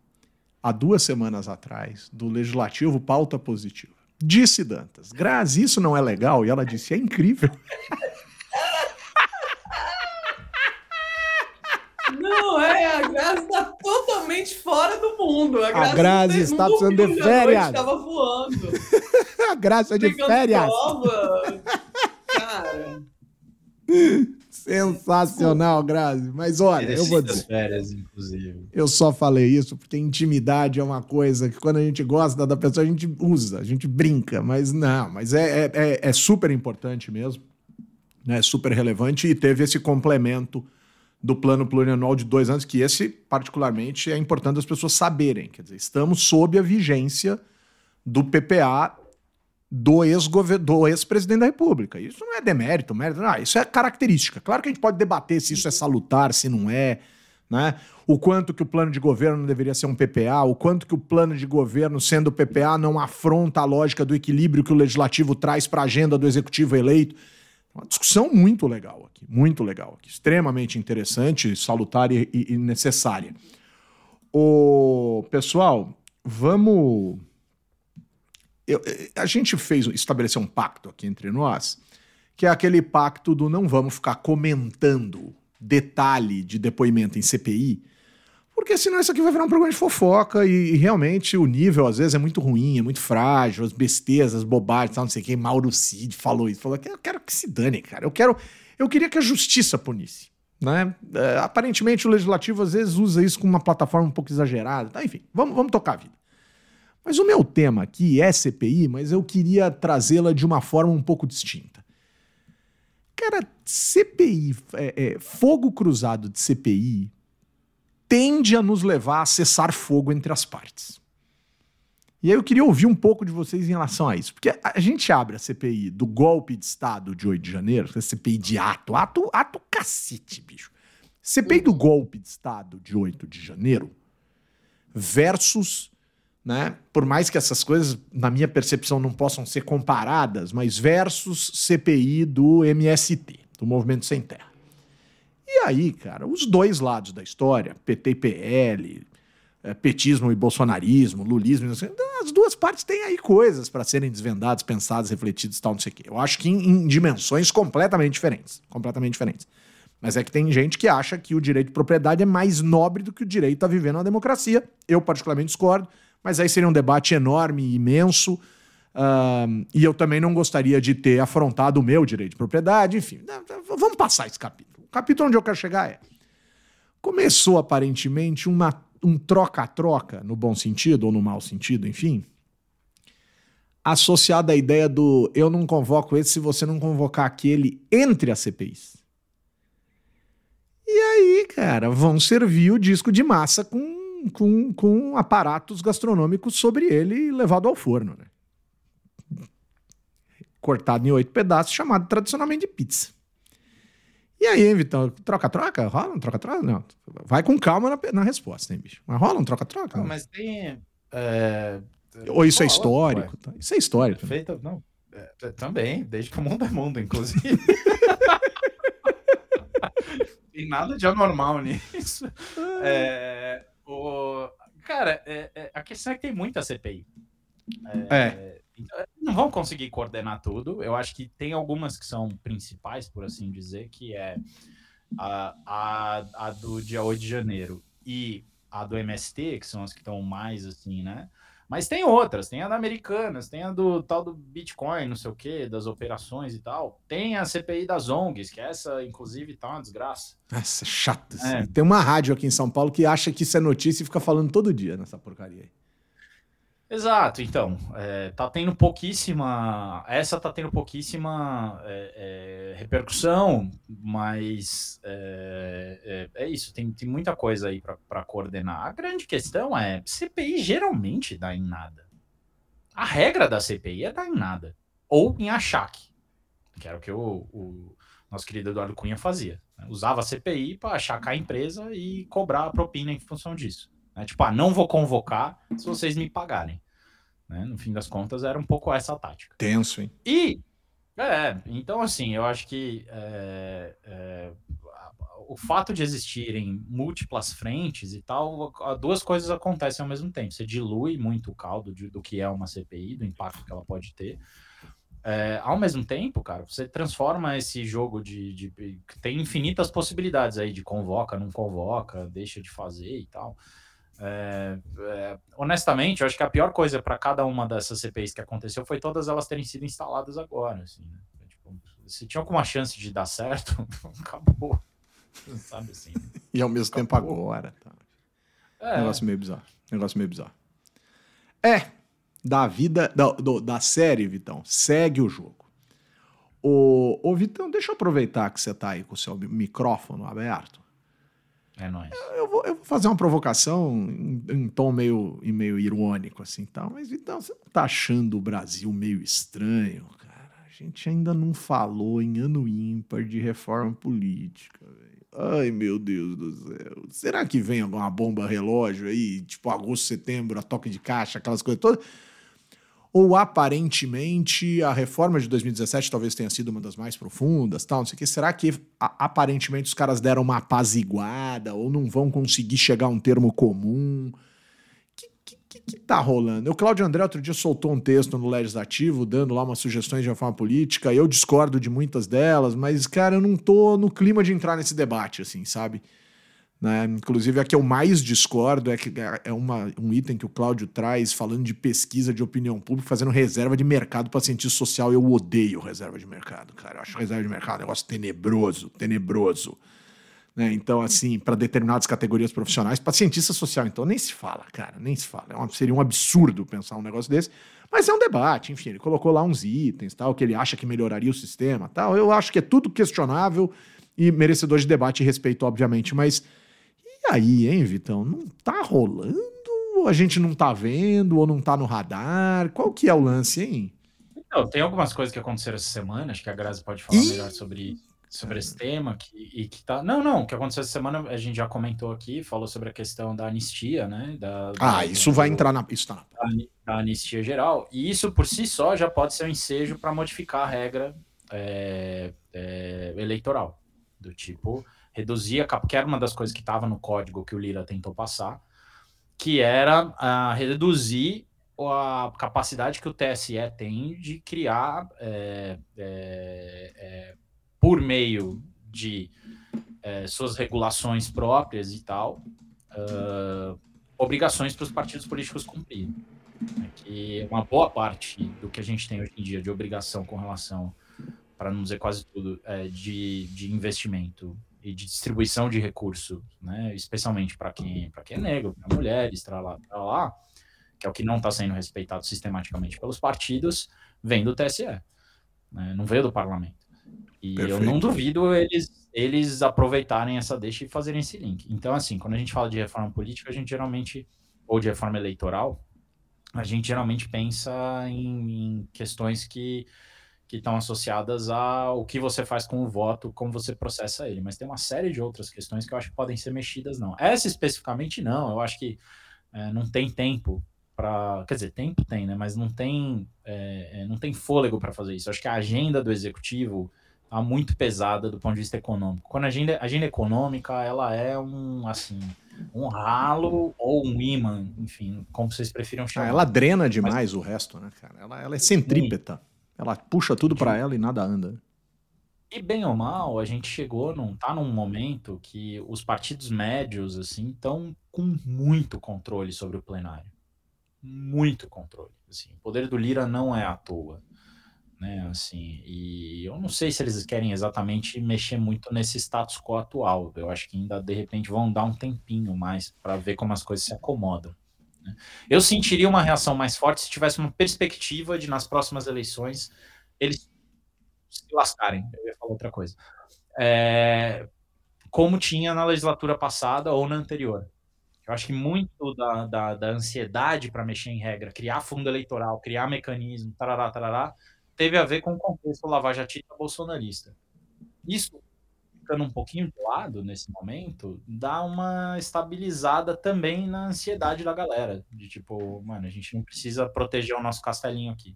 há duas semanas atrás, do Legislativo Pauta Positiva. Disse Dantas, Grazi, isso não é legal? E ela disse, é incrível. Não, é, a Grazi está totalmente fora do mundo. A Grazi, a Grazi está precisando de férias. Estava voando. a Grazi é de férias. Prova. Cara. Sensacional, Grazi. Mas olha, eu vou dizer. férias, inclusive. Eu só falei isso porque intimidade é uma coisa que quando a gente gosta da pessoa, a gente usa, a gente brinca. Mas não, mas é, é, é super importante mesmo. Né? É super relevante e teve esse complemento do plano plurianual de dois anos, que esse, particularmente, é importante as pessoas saberem. Quer dizer, estamos sob a vigência do PPA do ex-presidente ex da República. Isso não é demérito, mérito, não, isso é característica. Claro que a gente pode debater se isso é salutar, se não é. né? O quanto que o plano de governo deveria ser um PPA, o quanto que o plano de governo, sendo PPA, não afronta a lógica do equilíbrio que o legislativo traz para a agenda do executivo eleito. Uma discussão muito legal aqui, muito legal aqui, extremamente interessante, salutar e, e necessária. O pessoal, vamos. Eu, a gente fez estabeleceu um pacto aqui entre nós, que é aquele pacto do não vamos ficar comentando detalhe de depoimento em CPI, porque senão isso aqui vai virar um programa de fofoca e, e, realmente o nível às vezes é muito ruim, é muito frágil, as bestezas, as bobagens, tal, não sei quem. Mauro Cid falou isso, falou que eu quero que se dane, cara. Eu quero, eu queria que a justiça punisse. Né? É, aparentemente o legislativo às vezes usa isso como uma plataforma um pouco exagerada. Tá? Enfim, vamos, vamos tocar a vida. Mas o meu tema aqui é CPI, mas eu queria trazê-la de uma forma um pouco distinta. Cara, CPI, é, é, fogo cruzado de CPI, tende a nos levar a cessar fogo entre as partes. E aí eu queria ouvir um pouco de vocês em relação a isso. Porque a gente abre a CPI do golpe de Estado de 8 de janeiro, a CPI de ato, ato, ato cacete, bicho. CPI do golpe de Estado de 8 de janeiro versus né? Por mais que essas coisas, na minha percepção, não possam ser comparadas, mas versus CPI do MST, do Movimento Sem Terra. E aí, cara, os dois lados da história, PT e PL, é, petismo e bolsonarismo, lulismo, as duas partes têm aí coisas para serem desvendadas, pensadas, refletidas, tal, não sei o quê. Eu acho que em, em dimensões completamente diferentes, completamente diferentes. Mas é que tem gente que acha que o direito de propriedade é mais nobre do que o direito a viver na democracia. Eu, particularmente, discordo mas aí seria um debate enorme, imenso. Uh, e eu também não gostaria de ter afrontado o meu direito de propriedade, enfim. Vamos passar esse capítulo. O capítulo onde eu quero chegar é. Começou aparentemente uma, um troca-troca, no bom sentido ou no mau sentido, enfim, associado à ideia do eu não convoco esse se você não convocar aquele entre as CPIs. E aí, cara, vão servir o disco de massa com com, com aparatos gastronômicos sobre ele e levado ao forno. Né? Cortado em oito pedaços, chamado tradicionalmente de pizza. E aí, Vitão, troca-troca? Rola um troca-troca? Não. Vai com calma na, na resposta, hein, bicho? Mas rola um troca-troca? Não, mas tem. É... Ou isso é histórico? Tá? Isso é histórico. Feita, não. É, é, também, desde que o mundo é mundo, inclusive. tem nada de anormal nisso. É, o... Cara, é, é, a questão é que tem muita CPI. É, é. Então, não vão conseguir coordenar tudo. Eu acho que tem algumas que são principais, por assim dizer, que é a, a, a do dia 8 de janeiro e a do MST, que são as que estão mais assim, né? Mas tem outras, tem a da Americanas, tem a do tal do Bitcoin, não sei o que, das operações e tal. Tem a CPI das ONGs, que essa, inclusive, tá uma desgraça. Essa é chata. É. Tem uma rádio aqui em São Paulo que acha que isso é notícia e fica falando todo dia nessa porcaria aí. Exato, então, é, tá tendo pouquíssima, essa tá tendo pouquíssima é, é, repercussão, mas é, é, é isso, tem, tem muita coisa aí para coordenar. A grande questão é, CPI geralmente dá em nada. A regra da CPI é dar em nada, ou em achaque, que era o que o, o nosso querido Eduardo Cunha fazia. Né? Usava a CPI para achacar a empresa e cobrar a propina em função disso. Né? Tipo, ah, não vou convocar se vocês me pagarem. Né? No fim das contas, era um pouco essa tática. Tenso, hein? E, é, então, assim, eu acho que é, é, o fato de existirem múltiplas frentes e tal, duas coisas acontecem ao mesmo tempo. Você dilui muito o caldo de, do que é uma CPI, do impacto que ela pode ter. É, ao mesmo tempo, cara, você transforma esse jogo de, de, Tem infinitas possibilidades aí de convoca, não convoca, deixa de fazer e tal. É, é, honestamente, eu acho que a pior coisa para cada uma dessas CPIs que aconteceu foi todas elas terem sido instaladas agora. Assim, né? tipo, se tinha alguma chance de dar certo, acabou. Sabe assim? e ao mesmo acabou. tempo agora. Tá. É. Negócio meio bizarro. Negócio meio bizarro. É, da vida, da, do, da série, Vitão, segue o jogo. Ô, ô, Vitão, deixa eu aproveitar que você tá aí com o seu micrófono aberto. É nóis. Eu vou, eu vou fazer uma provocação em, em tom meio, em meio irônico, assim, tal. Mas, então, você não tá achando o Brasil meio estranho, cara? A gente ainda não falou em ano ímpar de reforma política, velho. Ai, meu Deus do céu. Será que vem alguma bomba relógio aí, tipo agosto, setembro, a toque de caixa, aquelas coisas todas? Ou aparentemente a reforma de 2017 talvez tenha sido uma das mais profundas, tal, não sei o que. Será que a, aparentemente os caras deram uma apaziguada ou não vão conseguir chegar a um termo comum? que, que tá rolando? O Cláudio André outro dia soltou um texto no Legislativo, dando lá umas sugestões de reforma política. Eu discordo de muitas delas, mas, cara, eu não tô no clima de entrar nesse debate, assim, sabe? Né? Inclusive, a que eu mais discordo é que é uma, um item que o Cláudio traz falando de pesquisa de opinião pública, fazendo reserva de mercado para cientista social. Eu odeio reserva de mercado, cara. Eu acho reserva de mercado um negócio tenebroso, tenebroso. Né? Então, assim, para determinadas categorias profissionais, para cientista social, então, nem se fala, cara, nem se fala. É um, seria um absurdo pensar um negócio desse. Mas é um debate, enfim, ele colocou lá uns itens, tal, que ele acha que melhoraria o sistema, tal. Eu acho que é tudo questionável e merecedor de debate e respeito, obviamente. Mas e aí, hein, Vitão? Não tá rolando? Ou a gente não tá vendo? Ou não tá no radar? Qual que é o lance, hein? Tem algumas coisas que aconteceram essa semana, acho que a Grazi pode falar melhor sobre isso sobre esse tema que, e que tá. Não, não, o que aconteceu essa semana a gente já comentou aqui, falou sobre a questão da anistia, né? Da, ah, da, isso vai entrar na pista. Tá da, da, anistia geral. E isso por si só já pode ser um ensejo para modificar a regra é, é, eleitoral. Do tipo, reduzir que era uma das coisas que estava no código que o Lira tentou passar, que era a reduzir a capacidade que o TSE tem de criar é, é, é por meio de é, suas regulações próprias e tal, uh, obrigações para os partidos políticos cumprirem. Né? Que uma boa parte do que a gente tem hoje em dia de obrigação com relação, para não dizer quase tudo, é, de, de investimento e de distribuição de recurso, né? especialmente para quem, quem é negro, para mulheres, para lá, para lá, que é o que não está sendo respeitado sistematicamente pelos partidos, vem do TSE, né? não veio do parlamento. E Perfeito. eu não duvido eles, eles aproveitarem essa deixa e fazerem esse link. Então, assim, quando a gente fala de reforma política, a gente geralmente, ou de reforma eleitoral, a gente geralmente pensa em, em questões que que estão associadas ao que você faz com o voto, como você processa ele. Mas tem uma série de outras questões que eu acho que podem ser mexidas, não. Essa especificamente, não. Eu acho que é, não tem tempo para. Quer dizer, tempo tem, né? Mas não tem, é, é não tem fôlego para fazer isso. Eu acho que a agenda do executivo Tá muito pesada do ponto de vista econômico. Quando a agenda, a agenda econômica, ela é um, assim, um ralo ou um imã, enfim, como vocês prefiram chamar. Ah, ela drena demais Mas... o resto, né, cara? Ela, ela é centrípeta. Sim. Ela puxa tudo para ela e nada anda. E bem ou mal, a gente chegou, não tá num momento que os partidos médios assim estão com muito controle sobre o plenário. Muito controle. Assim, o poder do Lira não é à toa né? Assim, e eu não sei se eles querem exatamente mexer muito nesse status quo atual. Eu acho que ainda de repente vão dar um tempinho mais para ver como as coisas se acomodam. Né? Eu sentiria uma reação mais forte se tivesse uma perspectiva de nas próximas eleições eles se lascarem. Eu ia falar outra coisa. É, como tinha na legislatura passada ou na anterior. Eu acho que muito da, da, da ansiedade para mexer em regra, criar fundo eleitoral, criar mecanismo, tarará, tarará, teve a ver com o contexto lavajatista bolsonarista. Isso, ficando um pouquinho de lado nesse momento, dá uma estabilizada também na ansiedade da galera. De tipo, mano, a gente não precisa proteger o nosso castelinho aqui.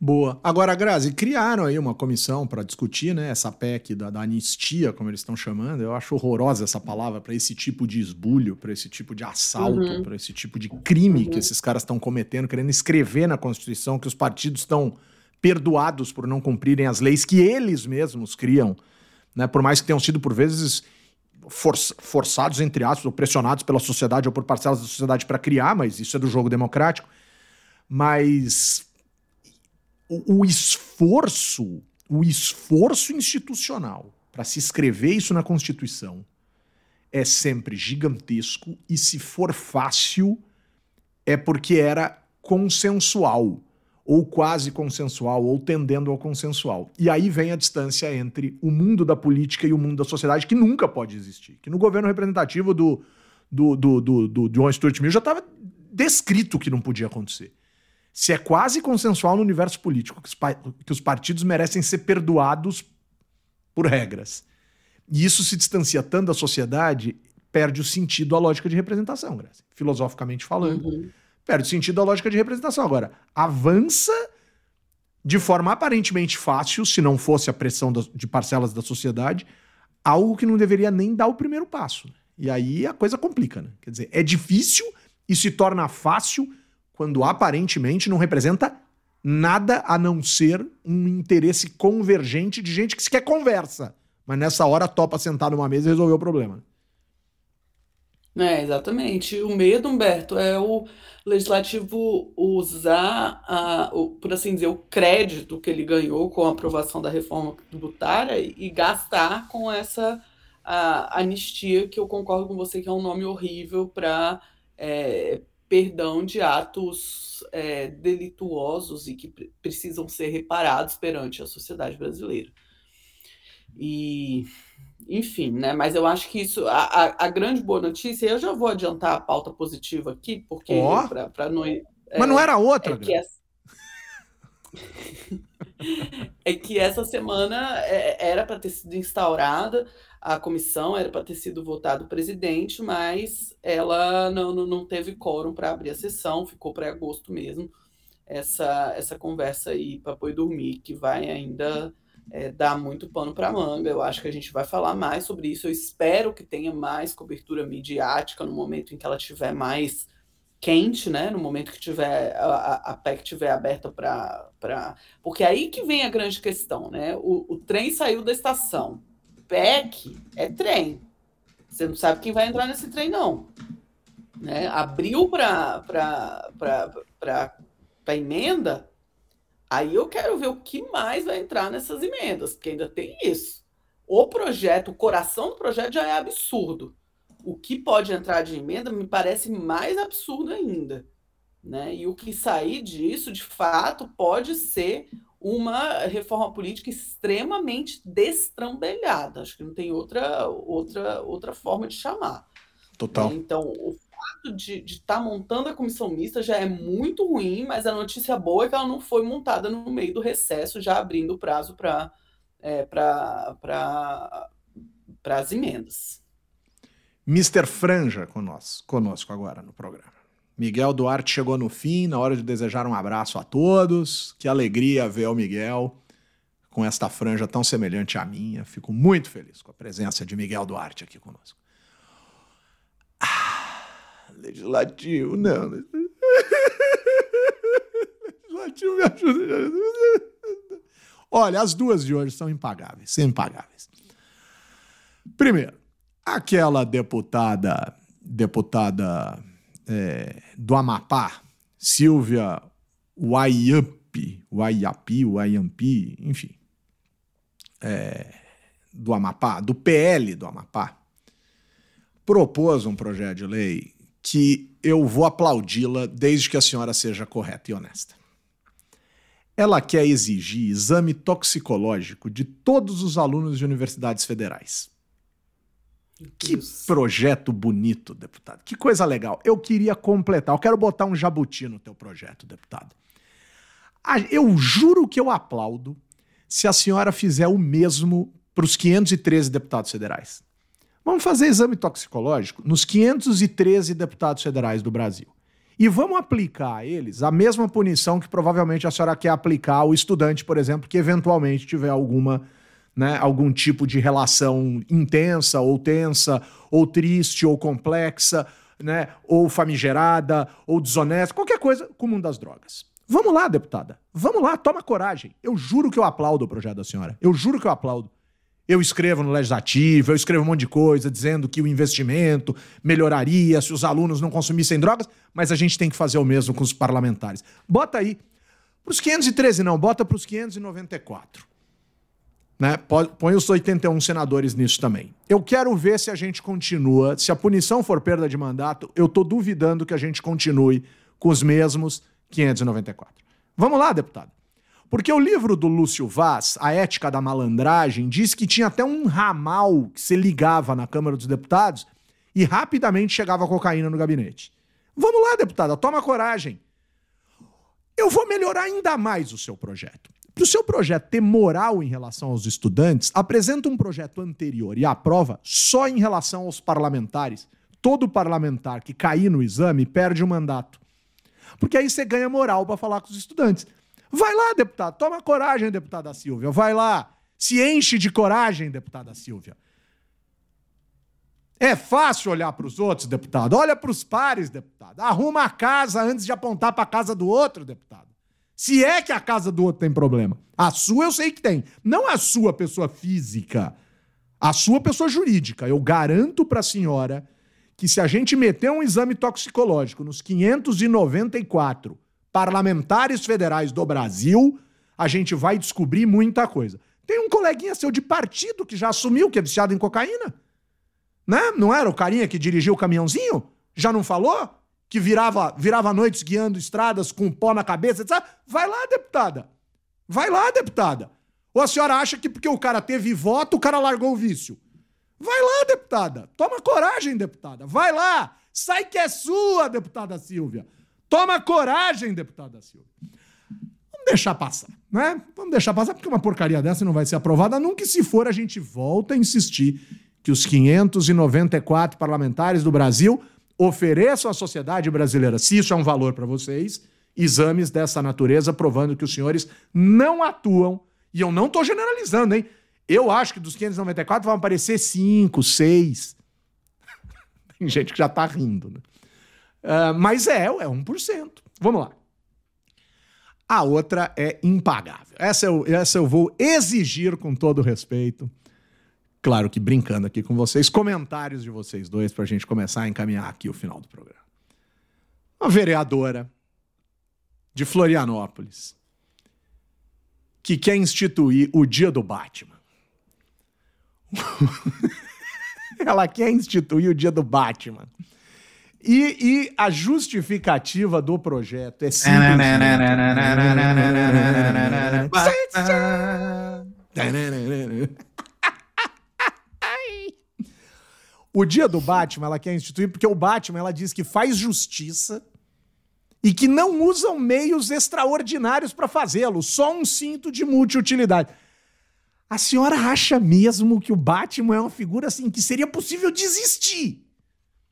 Boa. Agora, Grazi, criaram aí uma comissão para discutir né, essa PEC da, da, anistia, como eles estão chamando. Eu acho horrorosa essa palavra para esse tipo de esbulho, para esse tipo de assalto, uhum. para esse tipo de crime uhum. que esses caras estão cometendo, querendo escrever na Constituição que os partidos estão perdoados por não cumprirem as leis que eles mesmos criam, né? por mais que tenham sido, por vezes, for forçados, entre aspas, ou pressionados pela sociedade ou por parcelas da sociedade para criar, mas isso é do jogo democrático. Mas o, o esforço, o esforço institucional para se escrever isso na Constituição é sempre gigantesco e se for fácil é porque era consensual ou quase consensual, ou tendendo ao consensual. E aí vem a distância entre o mundo da política e o mundo da sociedade, que nunca pode existir. Que no governo representativo do, do, do, do, do John Stuart Mill já estava descrito que não podia acontecer. Se é quase consensual no universo político que os, que os partidos merecem ser perdoados por regras. E isso se distancia tanto da sociedade, perde o sentido a lógica de representação, filosoficamente falando. Uhum. Perde sentido a lógica de representação. Agora, avança de forma aparentemente fácil, se não fosse a pressão de parcelas da sociedade, algo que não deveria nem dar o primeiro passo. né? E aí a coisa complica, né? Quer dizer, é difícil e se torna fácil quando aparentemente não representa nada a não ser um interesse convergente de gente que sequer conversa. Mas nessa hora topa sentar numa mesa e resolver o problema. É, exatamente. O medo, Humberto, é o legislativo usar, a, o, por assim dizer, o crédito que ele ganhou com a aprovação da reforma tributária e, gastar com essa a, anistia, que eu concordo com você que é um nome horrível para perdão de atos é, delituosos e que pre- precisam ser reparados perante a sociedade brasileira. E, enfim, né? Mas eu acho que isso, a, a, a grande boa notícia, eu já vou adiantar a pauta positiva aqui, porque Ó. para não. Mas não era outra, é que essa... é que essa semana é, era para ter sido instaurada a comissão, era para ter sido votado o presidente, mas ela não, não, teve quórum para abrir a sessão, ficou para agosto mesmo. Essa, essa conversa aí para pôr dormir, que vai ainda é, dar muito pano para manga. Eu acho que a gente vai falar mais sobre isso. Eu espero que tenha mais cobertura midiática no momento em que ela estiver mais quente, né? No momento que tiver a, a- PEC estiver aberta para. Pra... Porque aí que vem a grande questão, né? O, o trem saiu da estação. PEC é trem. Você não sabe quem vai entrar nesse trem, não. Né? Abriu para emenda, aí eu quero ver o que mais vai entrar nessas emendas, porque ainda tem isso. O projeto, o coração do projeto já é absurdo o que pode entrar de emenda me parece mais absurdo ainda. Né? E o que sair disso, de fato, pode ser uma reforma política extremamente destrambelhada. Acho que não tem outra, outra, outra forma de chamar. Total. Então, o fato de estar montando a comissão mista já é muito ruim, mas a notícia boa é que ela não foi montada no meio do recesso, já abrindo o prazo para é, para as emendas. Mr. Franja conosco, conosco agora no programa. Miguel Duarte chegou no fim, na hora de desejar um abraço a todos. Que alegria ver o Miguel com esta franja tão semelhante à minha. Fico muito feliz com a presença de Miguel Duarte aqui conosco. Legislativo, não. legislativo me ajuda. Olha, as duas de hoje são impagáveis, são impagáveis. Primeiro, aquela deputada, deputada é, do Amapá, Silvia Waiampi, Waiapi, Waiampi, enfim, é, do Amapá, do PL do Amapá, propôs um projeto de lei que eu vou aplaudi-la desde que a senhora seja correta e honesta. Ela quer exigir exame toxicológico de todos os alunos de universidades federais. Que projeto bonito, deputado. Que coisa legal. Eu queria completar. Eu quero botar um jabuti no teu projeto, deputado. Eu juro que eu aplaudo se a senhora fizer o mesmo para os 513 deputados federais. Vamos fazer exame toxicológico nos 513 deputados federais do Brasil. E vamos aplicar a eles a mesma punição que provavelmente a senhora quer aplicar ao estudante, por exemplo, que eventualmente tiver alguma né, algum tipo de relação intensa ou tensa, ou triste, ou complexa, né, ou famigerada, ou desonesta, qualquer coisa com o mundo das drogas. Vamos lá, deputada. Vamos lá, toma coragem. Eu juro que eu aplaudo o projeto da senhora. Eu juro que eu aplaudo. Eu escrevo no legislativo, eu escrevo um monte de coisa dizendo que o investimento melhoraria se os alunos não consumissem drogas, mas a gente tem que fazer o mesmo com os parlamentares. Bota aí. Para os 513 não, bota para os 594 né? Põe os 81 senadores nisso também. Eu quero ver se a gente continua. Se a punição for perda de mandato, eu tô duvidando que a gente continue com os mesmos 594. Vamos lá, deputado. Porque o livro do Lúcio Vaz, A Ética da Malandragem, diz que tinha até um ramal que se ligava na Câmara dos Deputados e rapidamente chegava cocaína no gabinete. Vamos lá, deputada, toma coragem. Eu vou melhorar ainda mais o seu projeto. Para o seu projeto ter moral em relação aos estudantes, apresenta um projeto anterior e aprova só em relação aos parlamentares. Todo parlamentar que cair no exame perde o mandato. Porque aí você ganha moral para falar com os estudantes. Vai lá, deputado, toma coragem, deputada Silvia. Vai lá, se enche de coragem, deputada Silvia. É fácil olhar para os outros, deputado. Olha para os pares, deputado. Arruma a casa antes de apontar para a casa do outro, deputado. Se é que a casa do outro tem problema. A sua eu sei que tem. Não a sua pessoa física, a sua pessoa jurídica. Eu garanto para a senhora que se a gente meter um exame toxicológico nos 594 parlamentares federais do Brasil, a gente vai descobrir muita coisa. Tem um coleguinha seu de partido que já assumiu que é viciado em cocaína. Né? Não era o carinha que dirigiu o caminhãozinho? Já não falou? que virava, virava noites guiando estradas com pó na cabeça, etc. Vai lá, deputada. Vai lá, deputada. Ou a senhora acha que porque o cara teve voto, o cara largou o vício? Vai lá, deputada. Toma coragem, deputada. Vai lá. Sai que é sua, deputada Silvia. Toma coragem, deputada Silvia. Vamos deixar passar, né? Vamos deixar passar, porque uma porcaria dessa não vai ser aprovada. Nunca, se for, a gente volta a insistir que os 594 parlamentares do Brasil ofereçam à sociedade brasileira, se isso é um valor para vocês, exames dessa natureza provando que os senhores não atuam. E eu não estou generalizando, hein? Eu acho que dos 594 vão aparecer 5, 6. Tem gente que já está rindo, né? Uh, mas é, é 1%. Vamos lá. A outra é impagável. Essa eu, essa eu vou exigir com todo respeito claro que brincando aqui com vocês, comentários de vocês dois para a gente começar a encaminhar aqui o final do programa. Uma vereadora de Florianópolis que quer instituir o dia do Batman. Ela quer instituir o dia do Batman. E, e, a justificativa do projeto é simplesmente... O dia do Batman ela quer instituir porque o Batman ela diz que faz justiça e que não usam meios extraordinários para fazê-lo, só um cinto de multiutilidade. A senhora acha mesmo que o Batman é uma figura assim que seria possível desistir?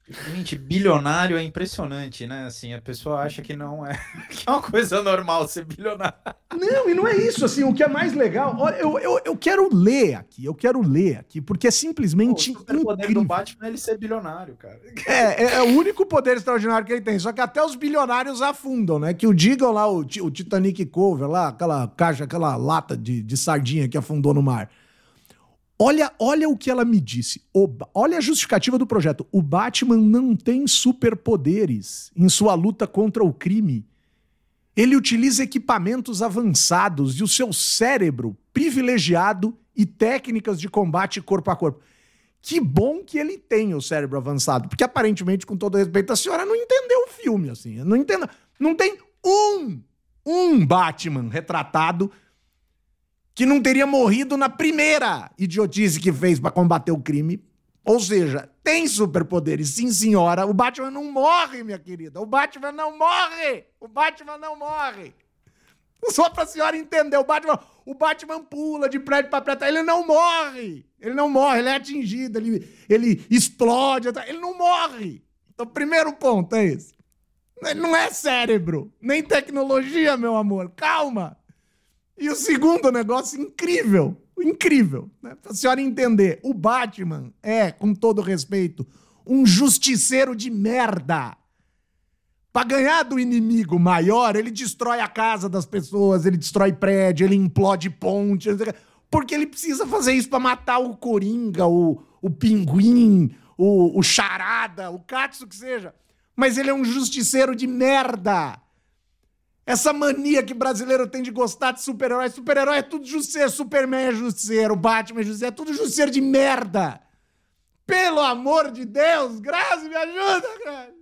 Gente, bilionário é impressionante, né? Assim, a pessoa acha que não é, que é uma coisa normal ser bilionário. Não, e não é isso, assim, o que é mais legal, olha, eu, eu, eu quero ler aqui, eu quero ler aqui, porque é simplesmente Pô, o poder do Batman é ele ser bilionário, cara. É, é, é, o único poder extraordinário que ele tem, só que até os bilionários afundam, né? Que o digam lá, o, o Titanic Cover lá, aquela caixa, aquela lata de, de sardinha que afundou no mar. Olha, olha o que ela me disse. O, olha a justificativa do projeto. O Batman não tem superpoderes em sua luta contra o crime. Ele utiliza equipamentos avançados e o seu cérebro privilegiado e técnicas de combate corpo a corpo. Que bom que ele tem o cérebro avançado, porque aparentemente, com todo respeito, a senhora não entendeu o filme, assim. Não entenda. Não tem um, um Batman retratado que não teria morrido na primeira idiotice que fez para combater o crime. Ou seja, tem superpoderes, sim, senhora. O Batman não morre, minha querida. O Batman não morre. O Batman não morre. Só pra senhora entender, o Batman, o Batman pula de prédio para prédio, ele não morre. Ele não morre, ele é atingido, ele, ele explode, ele não morre. Então, primeiro ponto é esse. Não é cérebro, nem tecnologia, meu amor. Calma. E o segundo negócio incrível, incrível, né? Pra senhora entender, o Batman é, com todo respeito, um justiceiro de merda. Pra ganhar do inimigo maior, ele destrói a casa das pessoas, ele destrói prédio, ele implode ponte, porque ele precisa fazer isso para matar o Coringa, o, o Pinguim, o, o Charada, o Katsu que seja. Mas ele é um justiceiro de merda. Essa mania que brasileiro tem de gostar de super-herói. Super-herói é tudo justiceiro. Superman é justiceiro. Batman é justiceiro. É tudo justiceiro de merda. Pelo amor de Deus, Grazi, me ajuda, cara.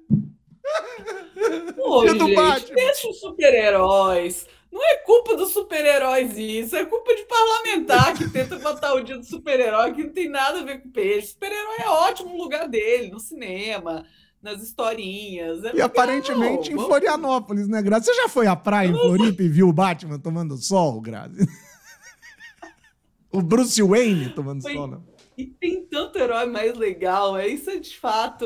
Pô, gente, deixa os super-heróis. Não é culpa dos super-heróis isso, é culpa de parlamentar que tenta botar o dia do super-herói que não tem nada a ver com peixe. Super-herói é ótimo no lugar dele, no cinema, nas historinhas. É E legal, aparentemente em vamos- Florianópolis, né, Grazi? Você já foi à praia em Floripa e viu o Batman tomando sol, Grazi? O Bruce Wayne tomando Foi- sol, né? E tem tanto herói mais legal, é isso é de fato,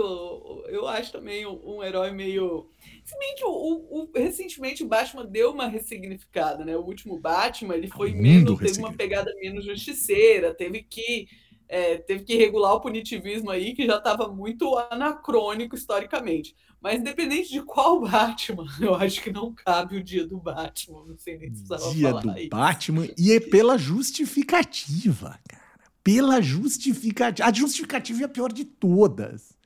eu acho também um, herói meio. Se bem que o, o- o- recentemente o Batman deu uma ressignificada, né? O último Batman ele foi Muito menos, teve uma pegada menos justiceira, teve que é, teve que regular o punitivismo aí, que já estava muito anacrônico historicamente. Mas independente de qual Batman, eu acho que não cabe o dia do Batman. Não sei nem se precisava Dia falar do isso. Batman e é pela justificativa, cara. Pela justificativa. A justificativa é a pior de todas.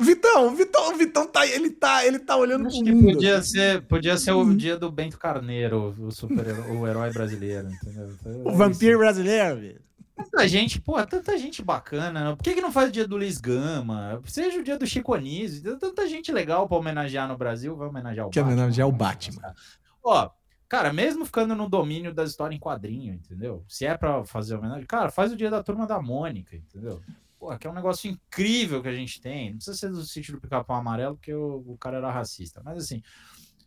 Vitão, Vitão, Vitão tá, ele tá, ele tá olhando Acho pro que mundo. podia assim. ser, podia ser Uhum. o dia do Bento Carneiro, o, super o herói brasileiro, entendeu? Então, O é vampiro isso. brasileiro, velho. Tanta gente, pô, tanta gente bacana. né? Por que, que não faz o dia do Luiz Gama? Seja o dia do Chico Anísio. Tanta gente legal pra homenagear no Brasil. Vai homenagear o Quer Batman. homenagear o Batman. Ó, cara, mesmo ficando no domínio da história em quadrinho, entendeu? Se é pra fazer homenagem, cara, faz o dia da turma da Mônica, entendeu? Pô, que é um negócio incrível que a gente tem. Não precisa ser do sítio do pica-pau amarelo, porque o, o cara era racista. Mas assim,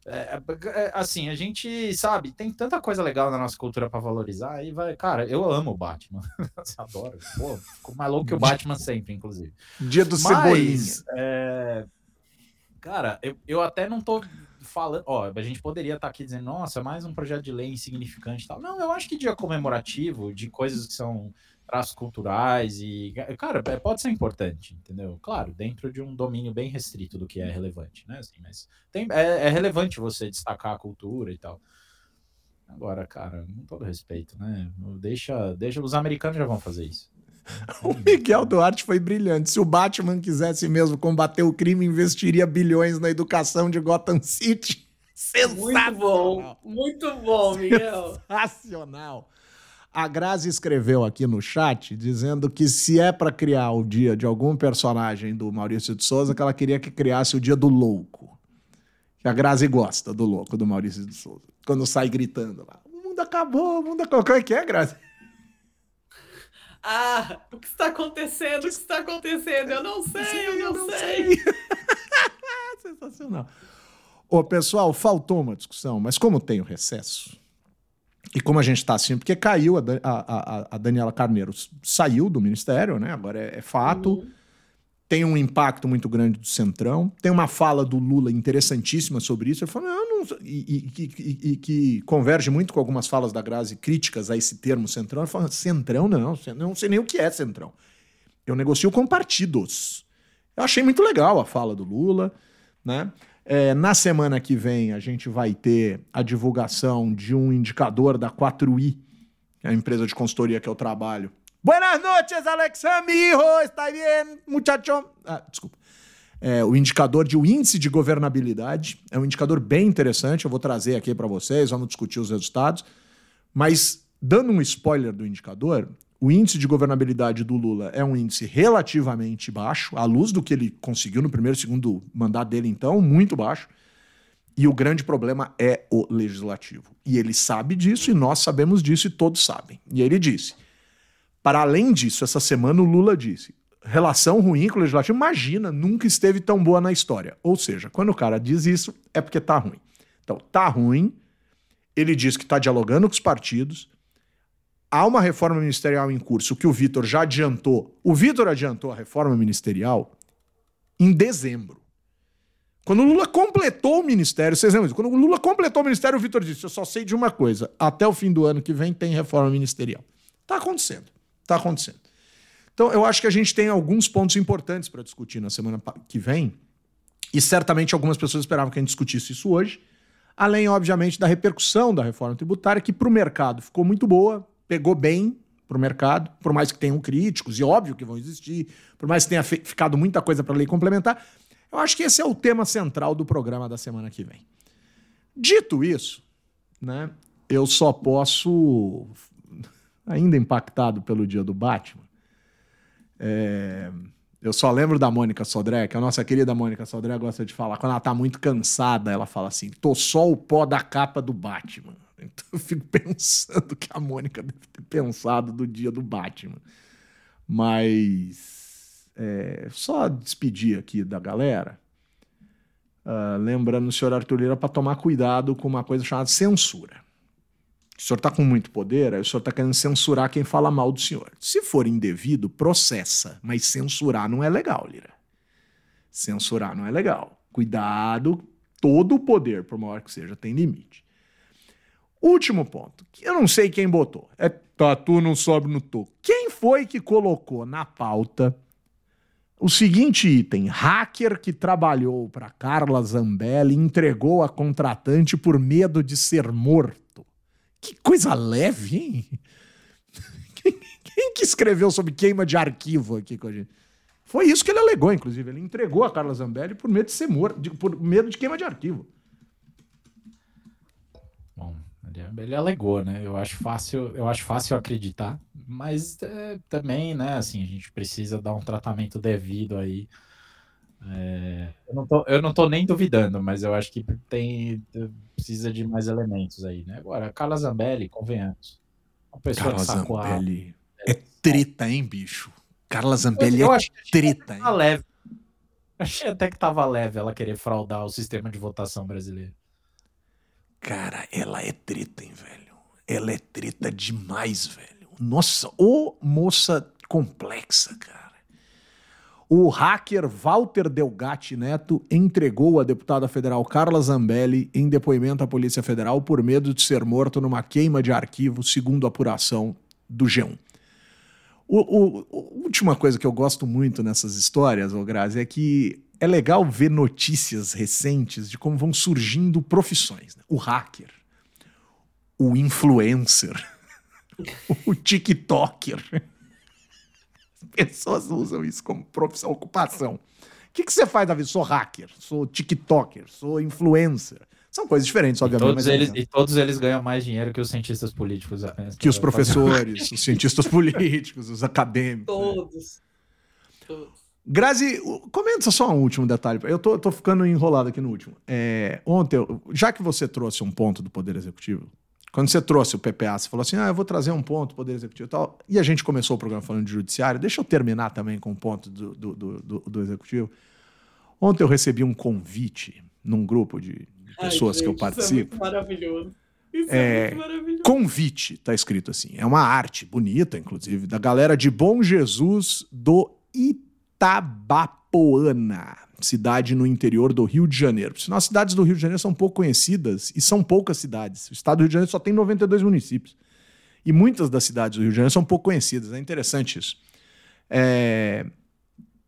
é, é, assim, a gente sabe, tem tanta coisa legal na nossa cultura pra valorizar. E vai, cara, eu amo o Batman. Eu adoro. Pô, fico mais louco que o Batman sempre, inclusive. Dia do Cebolinha. Mas, é, cara, eu, eu até não tô falando. Ó, a gente poderia estar aqui dizendo, nossa, mais um projeto de lei insignificante e tal. Não, eu acho que dia comemorativo de coisas que são traços culturais e. Cara, é, pode ser importante, entendeu? Claro, dentro de um domínio bem restrito do que é relevante, né? Assim, mas tem, é, é relevante você destacar a cultura e tal. Agora, cara, com todo respeito, né? Deixa, deixa. Os americanos já vão fazer isso. O Miguel Duarte foi brilhante. Se o Batman quisesse mesmo combater o crime, investiria bilhões na educação de Gotham City. Muito bom, muito bom, Miguel. Sensacional. A Grazi escreveu aqui no chat dizendo que se é pra criar o dia de algum personagem do Maurício de Souza, que ela queria que criasse o dia do louco. Que a Grazi gosta do louco do Maurício de Souza. Quando sai gritando lá. O mundo acabou, o mundo acabou. Como é que é, Grazi? Ah, o que está acontecendo? O que está acontecendo? Eu não sei, eu não, sei. Sensacional. Ô, pessoal, faltou uma discussão, mas como tem o recesso, e como a gente está assim, porque caiu, a, a- a- Daniela Carneiro saiu do ministério, né? Agora é, é fato. Tem um impacto muito grande do Centrão. Tem uma fala do Lula interessantíssima sobre isso. Ele falou, não, não, e, e- e- e- que converge muito com algumas falas da Grazi críticas a esse termo Centrão. Ele falou, Centrão não, não sei nem o que é Centrão. Eu negocio com partidos. Eu achei muito legal a fala do Lula, né? É, na semana que vem a gente vai ter a divulgação de um indicador da 4i, que é a empresa de consultoria que eu trabalho. Buenas noches, Alexandre, está bien, muchacho? Ah, desculpa. É, o indicador de o índice de governabilidade é um indicador bem interessante. Eu vou trazer aqui para vocês, vamos discutir os resultados. Mas, dando um spoiler do indicador, o índice de governabilidade do Lula é um índice relativamente baixo, à luz do que ele conseguiu no primeiro e segundo mandato dele, então, muito baixo. E o grande problema é o legislativo. E ele sabe disso, e nós sabemos disso, e todos sabem. E ele disse: para além disso, essa semana o Lula disse: relação ruim com o legislativo, imagina, nunca esteve tão boa na história. Ou seja, quando o cara diz isso, é porque tá ruim. Então, tá ruim. Ele diz que está dialogando com os partidos. Há uma reforma ministerial em curso que o Vitor já adiantou. O Vitor adiantou a reforma ministerial em dezembro. Quando o Lula completou o ministério, vocês lembram disso? Quando o Lula completou o ministério, o Vitor disse: Eu só sei de uma coisa: até o fim do ano que vem tem reforma ministerial. Tá acontecendo. Tá acontecendo. Então, eu acho que a gente tem alguns pontos importantes para discutir na semana que vem. E certamente algumas pessoas esperavam que a gente discutisse isso hoje. Além, obviamente, da repercussão da reforma tributária, que para o mercado ficou muito boa, pegou bem para o mercado, por mais que tenham críticos, e óbvio que vão existir, por mais que tenha ficado muita coisa para lei complementar. Eu acho que esse é o tema central do programa da semana que vem. Dito isso, né, eu só posso, ainda impactado pelo dia do Batman, é, eu só lembro da Mônica Sodré, que a nossa querida Mônica Sodré gosta de falar. Quando ela tá muito cansada, ela fala assim: tô só o pó da capa do Batman. Então eu fico pensando que a Mônica deve ter pensado do dia do Batman. Mas é, só despedir aqui da galera, uh, lembrando o senhor Arthur Lira para tomar cuidado com uma coisa chamada censura. O senhor está com muito poder, aí o senhor está querendo censurar quem fala mal do senhor. Se for indevido, processa, mas censurar não é legal, Lira. Censurar não é legal. Cuidado, todo o poder, por maior que seja, tem limite. Último ponto, que eu não sei quem botou. É tatu não sobe no toco. Quem foi que colocou na pauta o seguinte item: hacker que trabalhou para Carla Zambelli entregou a contratante por medo de ser morto. Que coisa leve, hein? Quem, quem que escreveu sobre queima de arquivo aqui com a gente? Foi isso que ele alegou, inclusive. Ele entregou a Carla Zambelli por medo de ser morto, por medo de queima de arquivo. Ele, ele alegou, né? Eu acho fácil, eu acho fácil acreditar, mas é, também, né? Assim, a gente precisa dar um tratamento devido aí. É, eu, não tô, eu não tô nem duvidando, mas eu acho que tem precisa de mais elementos aí, né? Agora, Carla Zambelli, convenhamos. Uma pessoa Carla Zambelli é treta, hein, bicho? Carla Zambelli eu, eu é acho treta, hein? Leve. Achei até que tava leve ela querer fraudar o sistema de votação brasileiro. Cara, ela é treta, hein, velho? Ela é treta demais, velho. Nossa, ô moça complexa, cara. O hacker Walter Delgatti Neto entregou a deputada federal Carla Zambelli em depoimento à Polícia Federal por medo de ser morto numa queima de arquivo, segundo a apuração do G1. O, o, a última coisa que eu gosto muito nessas histórias, ô Grazi, é que é legal ver notícias recentes de como vão surgindo profissões. Né? O hacker, o influencer, o TikToker pessoas usam isso como profissão, ocupação. O que, que você faz, Davi? Sou hacker, sou TikToker, sou influencer. São coisas diferentes, obviamente. Todos eles, e todos eles ganham mais dinheiro que os cientistas políticos apenas. Que os professores, os cientistas políticos, os acadêmicos. Todos. Né? Todos. Grazi, comenta só um último detalhe. Eu tô, tô ficando enrolado aqui no último. É, ontem, já que você trouxe um ponto do Poder Executivo, quando você trouxe o PPA, você falou assim: ah, eu vou trazer um ponto, Poder Executivo e tal. E a gente começou o programa falando de judiciário. Deixa eu terminar também com um ponto do, do, do, do Executivo. Ontem eu recebi um convite num grupo de pessoas Ai, gente, que eu participo. Isso é muito maravilhoso. Isso é, é muito maravilhoso. Convite, tá escrito assim. É uma arte bonita, inclusive, da galera de Bom Jesus do Itabapoana cidade no interior do Rio de Janeiro. Senão as cidades do Rio de Janeiro são pouco conhecidas e são poucas cidades. O estado do Rio de Janeiro só tem 92 municípios. E muitas das cidades do Rio de Janeiro são pouco conhecidas. É interessante isso. É...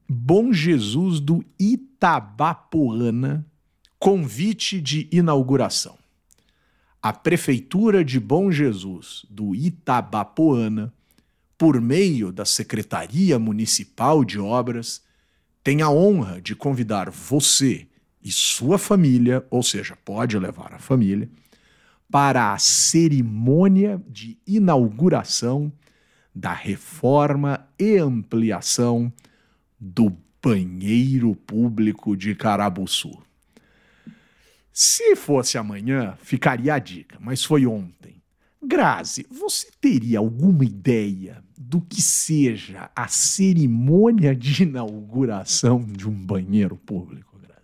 Bom Jesus do Itabapoana, convite de inauguração. A Prefeitura de Bom Jesus do Itabapoana, por meio da Secretaria Municipal de Obras, tem a honra de convidar você e sua família, ou seja, pode levar a família, para a cerimônia de inauguração da reforma e ampliação do banheiro público de Carabuçu. Se fosse amanhã, ficaria a dica, mas foi ontem. Grazi, você teria alguma ideia do que seja a cerimônia de inauguração de um banheiro público, Grazi?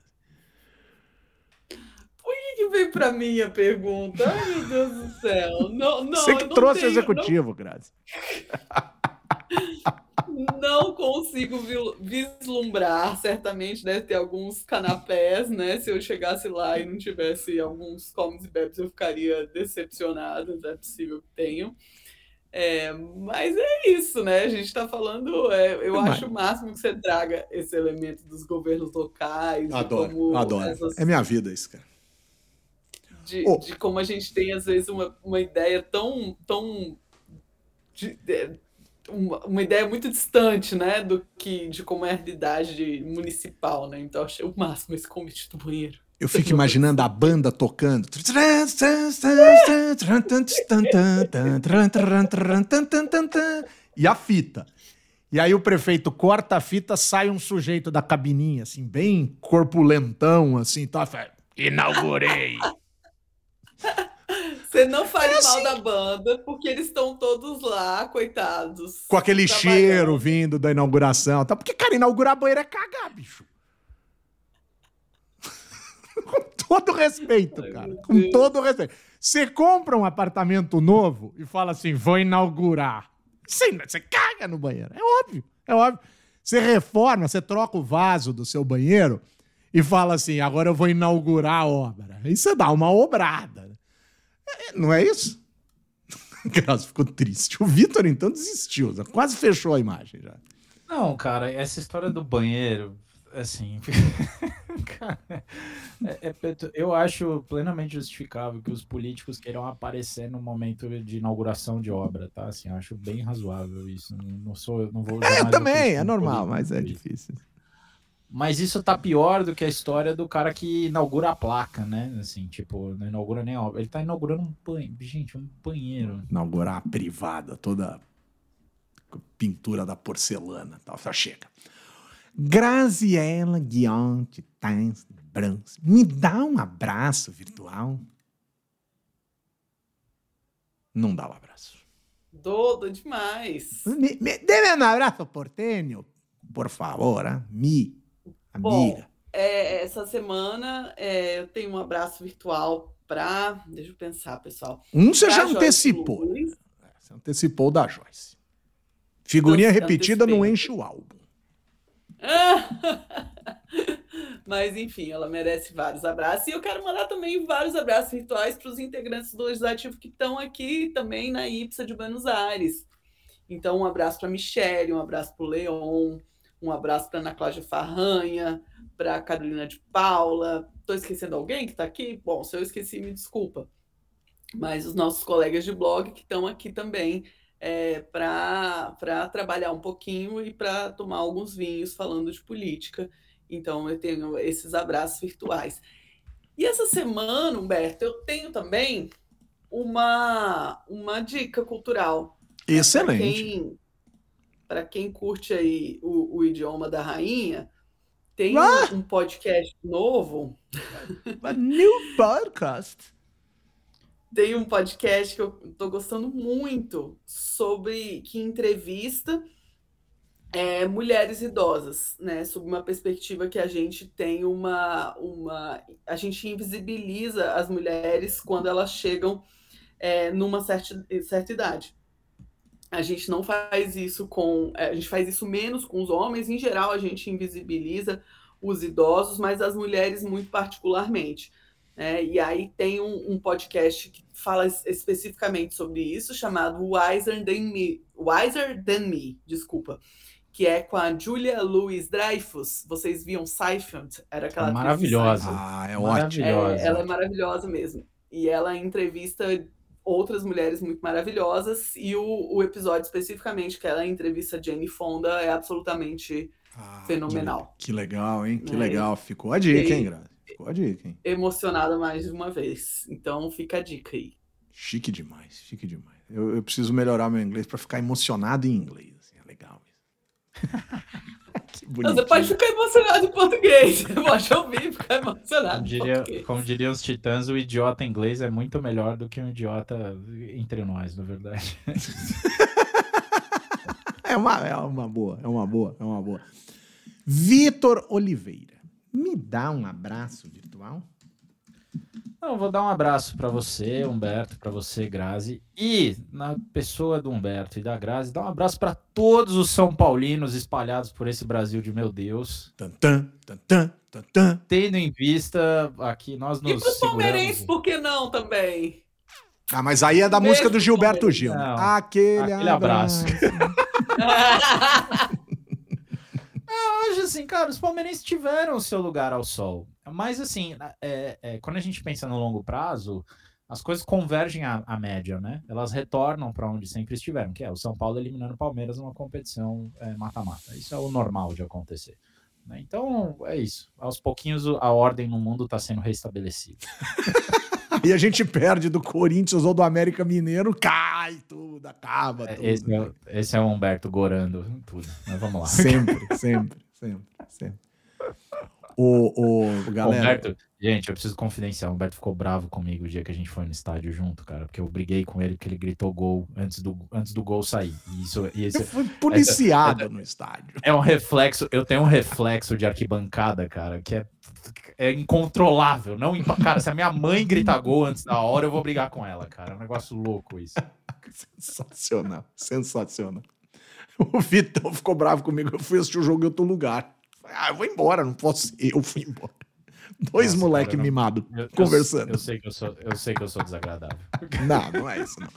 Por que, que veio para mim a pergunta? Ai, meu Deus do céu. Não, não, você que trouxe tenho, o executivo, não... Grazi. Não consigo vislumbrar. Certamente deve ter alguns canapés, né? Se eu chegasse lá e não tivesse alguns comes e bebes, eu ficaria decepcionado. É possível que tenham. É, mas é isso, né? A gente está falando. É, eu acho o máximo que você traga esse elemento dos governos locais. Adoro, adoro. Essas... É minha vida isso, cara. De, oh. de, como a gente tem, às vezes, uma, uma ideia tão. tão de, de, uma, uma, ideia muito distante, né, do que de como é a realidade municipal, né? Então achei o máximo esse convite do banheiro. Eu fico imaginando a banda tocando. E a fita. E aí o prefeito corta a fita, sai um sujeito da cabininha, assim, bem corpulentão, assim, tá? Inaugurei. Você não fale mal da banda, porque eles estão todos lá, coitados. Com aquele cheiro vindo da inauguração. Tá? Porque, cara, inaugurar banheiro é cagar, bicho. Com todo respeito, cara. Com todo respeito. Você compra um apartamento novo e fala assim: vou inaugurar. Você, você caga no banheiro. É óbvio, é óbvio. Você reforma, você troca o vaso do seu banheiro e fala assim: agora eu vou inaugurar a obra. Aí você dá uma obrada. É, Não é isso? Graças ficou triste. O Vitor, então, desistiu. Quase fechou a imagem já. Não, cara, essa história do banheiro, assim. é- é eu acho plenamente justificável que os políticos queiram aparecer no momento de inauguração de obra, tá? Assim, eu acho bem razoável isso. Não, sou, não vou. É, eu também, é normal, mas é difícil. Mas isso tá pior do que a história do cara que inaugura a placa, né? Assim, tipo, não inaugura nem a obra. Ele tá inaugurando um banheiro. Gente, um banheiro. Inaugurar a privada, toda pintura da porcelana. Tal. Tá, chega. Graziela Guion Titãs Brancos. Me dá um abraço virtual? Não dá um abraço. Dodo demais. Me, me, deme um abraço portenho, por favor, ah? mi amiga. Bom, é, essa semana é, eu tenho um abraço virtual para. Deixa eu pensar, pessoal. um você já antecipou. Luz. Você antecipou da Joyce. Figurinha Eu repetida não enche o álbum. Mas, enfim, ela merece vários abraços. E eu quero mandar também vários abraços virtuais para os integrantes do Legislativo que estão aqui também na IPSA de Buenos Aires. Então, um abraço para a Michelle, um abraço para o Leon, um abraço para Ana Cláudia Farranha, para a Carolina de Paula. Estou esquecendo alguém que está aqui? Bom, se eu esqueci, me desculpa. Mas os nossos colegas de blog que estão aqui também é, para trabalhar um pouquinho e para tomar alguns vinhos falando de política. Então, eu tenho esses abraços virtuais. E essa semana, Humberto, eu tenho também uma, uma dica cultural. Para Excelente. quem, pra quem curte aí o, o idioma da rainha, tem Ah! um, um podcast novo. A new podcast. Tem um podcast que eu estou gostando muito sobre que entrevista é, mulheres idosas, né? Sob uma perspectiva que a gente tem uma, uma. A gente invisibiliza as mulheres quando elas chegam é, numa certa, certa idade. A gente não faz isso com. é, A gente faz isso menos com os homens, em geral, a gente invisibiliza os idosos, mas as mulheres muito particularmente. Né? e aí tem um, um podcast que fala es- especificamente sobre isso, chamado Wiser Than Me, Wiser Than Me, desculpa, que é com a Julia Louis Dreyfus. Vocês viam Seinfeld? Era aquela de Maravilhosa. Ah, é ótimo. Maravilhosa. É, ela é maravilhosa mesmo. E ela entrevista outras mulheres muito maravilhosas. E o, o episódio especificamente que ela entrevista Jane Fonda é absolutamente Ah, fenomenal. Que, que legal, hein? Que É. legal. Ficou a dica, E- hein, Grazi? Ficou a dica, hein? emocionada mais uma vez. Então fica a dica aí. Chique demais, chique demais. Eu, eu preciso melhorar meu inglês pra ficar emocionado em inglês. assim, é legal isso. Você pode ficar emocionado em português. Você pode ouvir e ficar Como, emocionado diria, como diriam os titãs, o idiota inglês é muito melhor do que um idiota entre nós, na verdade. É uma, é uma boa, é uma boa, é uma boa. Vitor Oliveira, me dá um abraço virtual? Não, vou dar um abraço para você, Humberto, para você, Grazi, e na pessoa do Humberto e da Grazi, dá um abraço para todos os São Paulinos espalhados por esse Brasil de meu Deus, Tantã, tantã, tantã. tendo em vista aqui nós E nos para os palmeirenses, seguramos. por que não também? Ah, mas aí é da Mesmo música do Gilberto. Gil. Não, Aquele, aquele abraço. abraço. Acho assim, cara, os palmeirenses tiveram o seu lugar ao sol. Mas assim, é, é, quando a gente pensa no longo prazo, as coisas convergem à, à média, né? Elas retornam para onde sempre estiveram, que é o São Paulo eliminando o Palmeiras numa competição é, mata-mata. Isso é o normal de acontecer. né? Então, é isso. Aos pouquinhos a ordem no mundo está sendo restabelecida. E a gente perde do Corinthians ou do América Mineiro, cai tudo, acaba É, tudo. Esse é, o- esse é o Humberto gorando tudo. Mas vamos lá. Sempre, sempre, sempre, sempre. O, o, galera, Humberto, Gente, eu preciso confidenciar. O Humberto ficou bravo comigo o dia que a gente foi no estádio junto, cara. Porque eu briguei com ele porque ele gritou gol antes do, antes do gol sair. E isso, e esse, Eu fui policiado essa- no estádio. é um reflexo. Eu tenho um reflexo de arquibancada, cara, que é, é incontrolável. Não, cara, se a minha mãe gritar gol antes da hora, eu vou brigar com ela, cara. É um negócio louco isso. Sensacional, sensacional. O Vitão ficou bravo comigo. Eu fui assistir o jogo em outro lugar. Ah, eu vou embora, não posso ir. Eu fui embora. Dois Nossa, moleque não- mimado Eu- eu- conversando. Eu, sei que eu sou, eu sei que eu sou desagradável. Não, não é isso, não.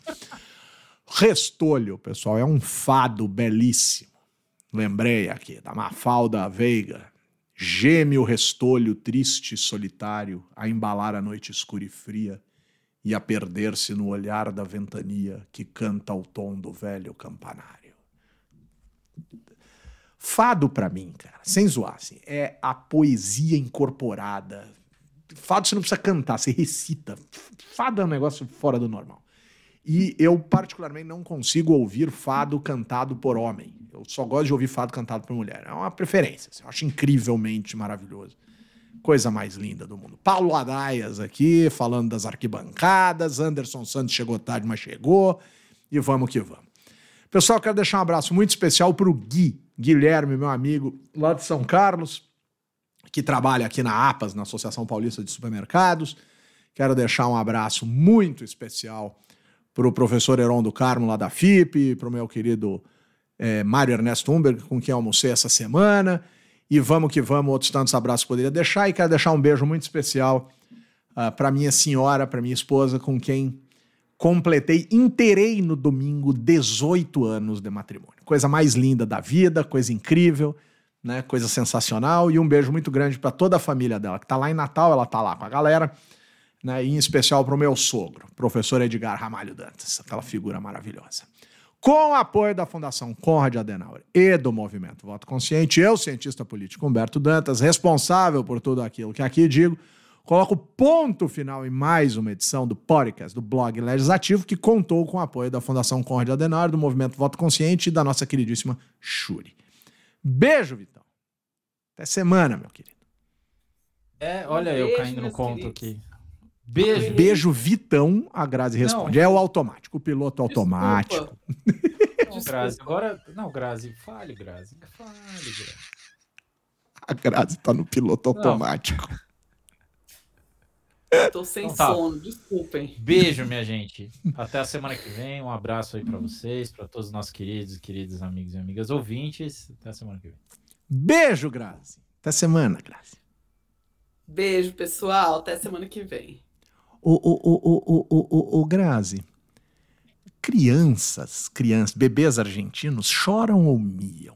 Restolho, pessoal, é um fado belíssimo. Lembrei aqui da Mafalda Veiga. Geme o restolho triste e solitário a embalar a noite escura e fria e a perder-se no olhar da ventania que canta ao tom do velho campanário. Fado pra mim, cara, sem zoar, assim, é a poesia incorporada. Fado você não precisa cantar, você recita. Fado é um negócio fora do normal. E eu, particularmente, não consigo ouvir fado cantado por homem. Eu só gosto de ouvir fado cantado por mulher. É uma preferência. assim, eu acho incrivelmente maravilhoso. Coisa mais linda do mundo. Paulo Adaias aqui, falando das arquibancadas. Anderson Santos chegou tarde, mas chegou. E vamos que vamos. Pessoal, quero deixar um abraço muito especial para o Gui, Guilherme, meu amigo, lá de São Carlos, que trabalha aqui na APAS, na Associação Paulista de Supermercados. Quero deixar um abraço muito especial para o professor Heron do Carmo, lá da FIP, para o meu querido eh, Mário Ernesto Humberg, com quem almocei essa semana. E vamos que vamos, outros tantos abraços poderia deixar. E quero deixar um beijo muito especial para minha senhora, para minha esposa, com quem completei, inteirei no domingo 18 anos de matrimônio. Coisa mais linda da vida, coisa incrível, né? Coisa sensacional. E um beijo muito grande para toda a família dela, que tá lá em Natal, ela tá lá com a galera, né? E em especial para o meu sogro, professor Edgar Ramalho Dantas, aquela figura maravilhosa. Com o apoio da Fundação Conrad Adenauer e do Movimento Voto Consciente, eu, cientista político Humberto Dantas, responsável por tudo aquilo que aqui digo, coloco ponto final em mais uma edição do podcast do blog Legislativo, que contou com o apoio da Fundação Conrad Adenauer, do Movimento Voto Consciente e da nossa queridíssima Shuri. Beijo, Vitão. Até semana, meu querido. É, olha eu Beijo, caindo no conto queridos. aqui. Beijo. Beijo, Vitão. A Grazi responde. É o automático, o piloto automático. Não, Grazi, agora. Não, Grazi, fale, Grazi. Fale, Grazi. A Grazi tá no piloto automático. Tô sem Então tá. sono, desculpem. Beijo, minha gente. Até a semana que vem. Um abraço aí pra vocês, pra todos os nossos queridos e queridos amigos e amigas ouvintes. Até a semana que vem. Beijo, Grazi. Até semana, Grazi. Beijo, pessoal. Até semana que vem. Ô, ô, ô, ô, ô, ô, ô, Grazi. Crianças, crianças, bebês argentinos choram ou miam?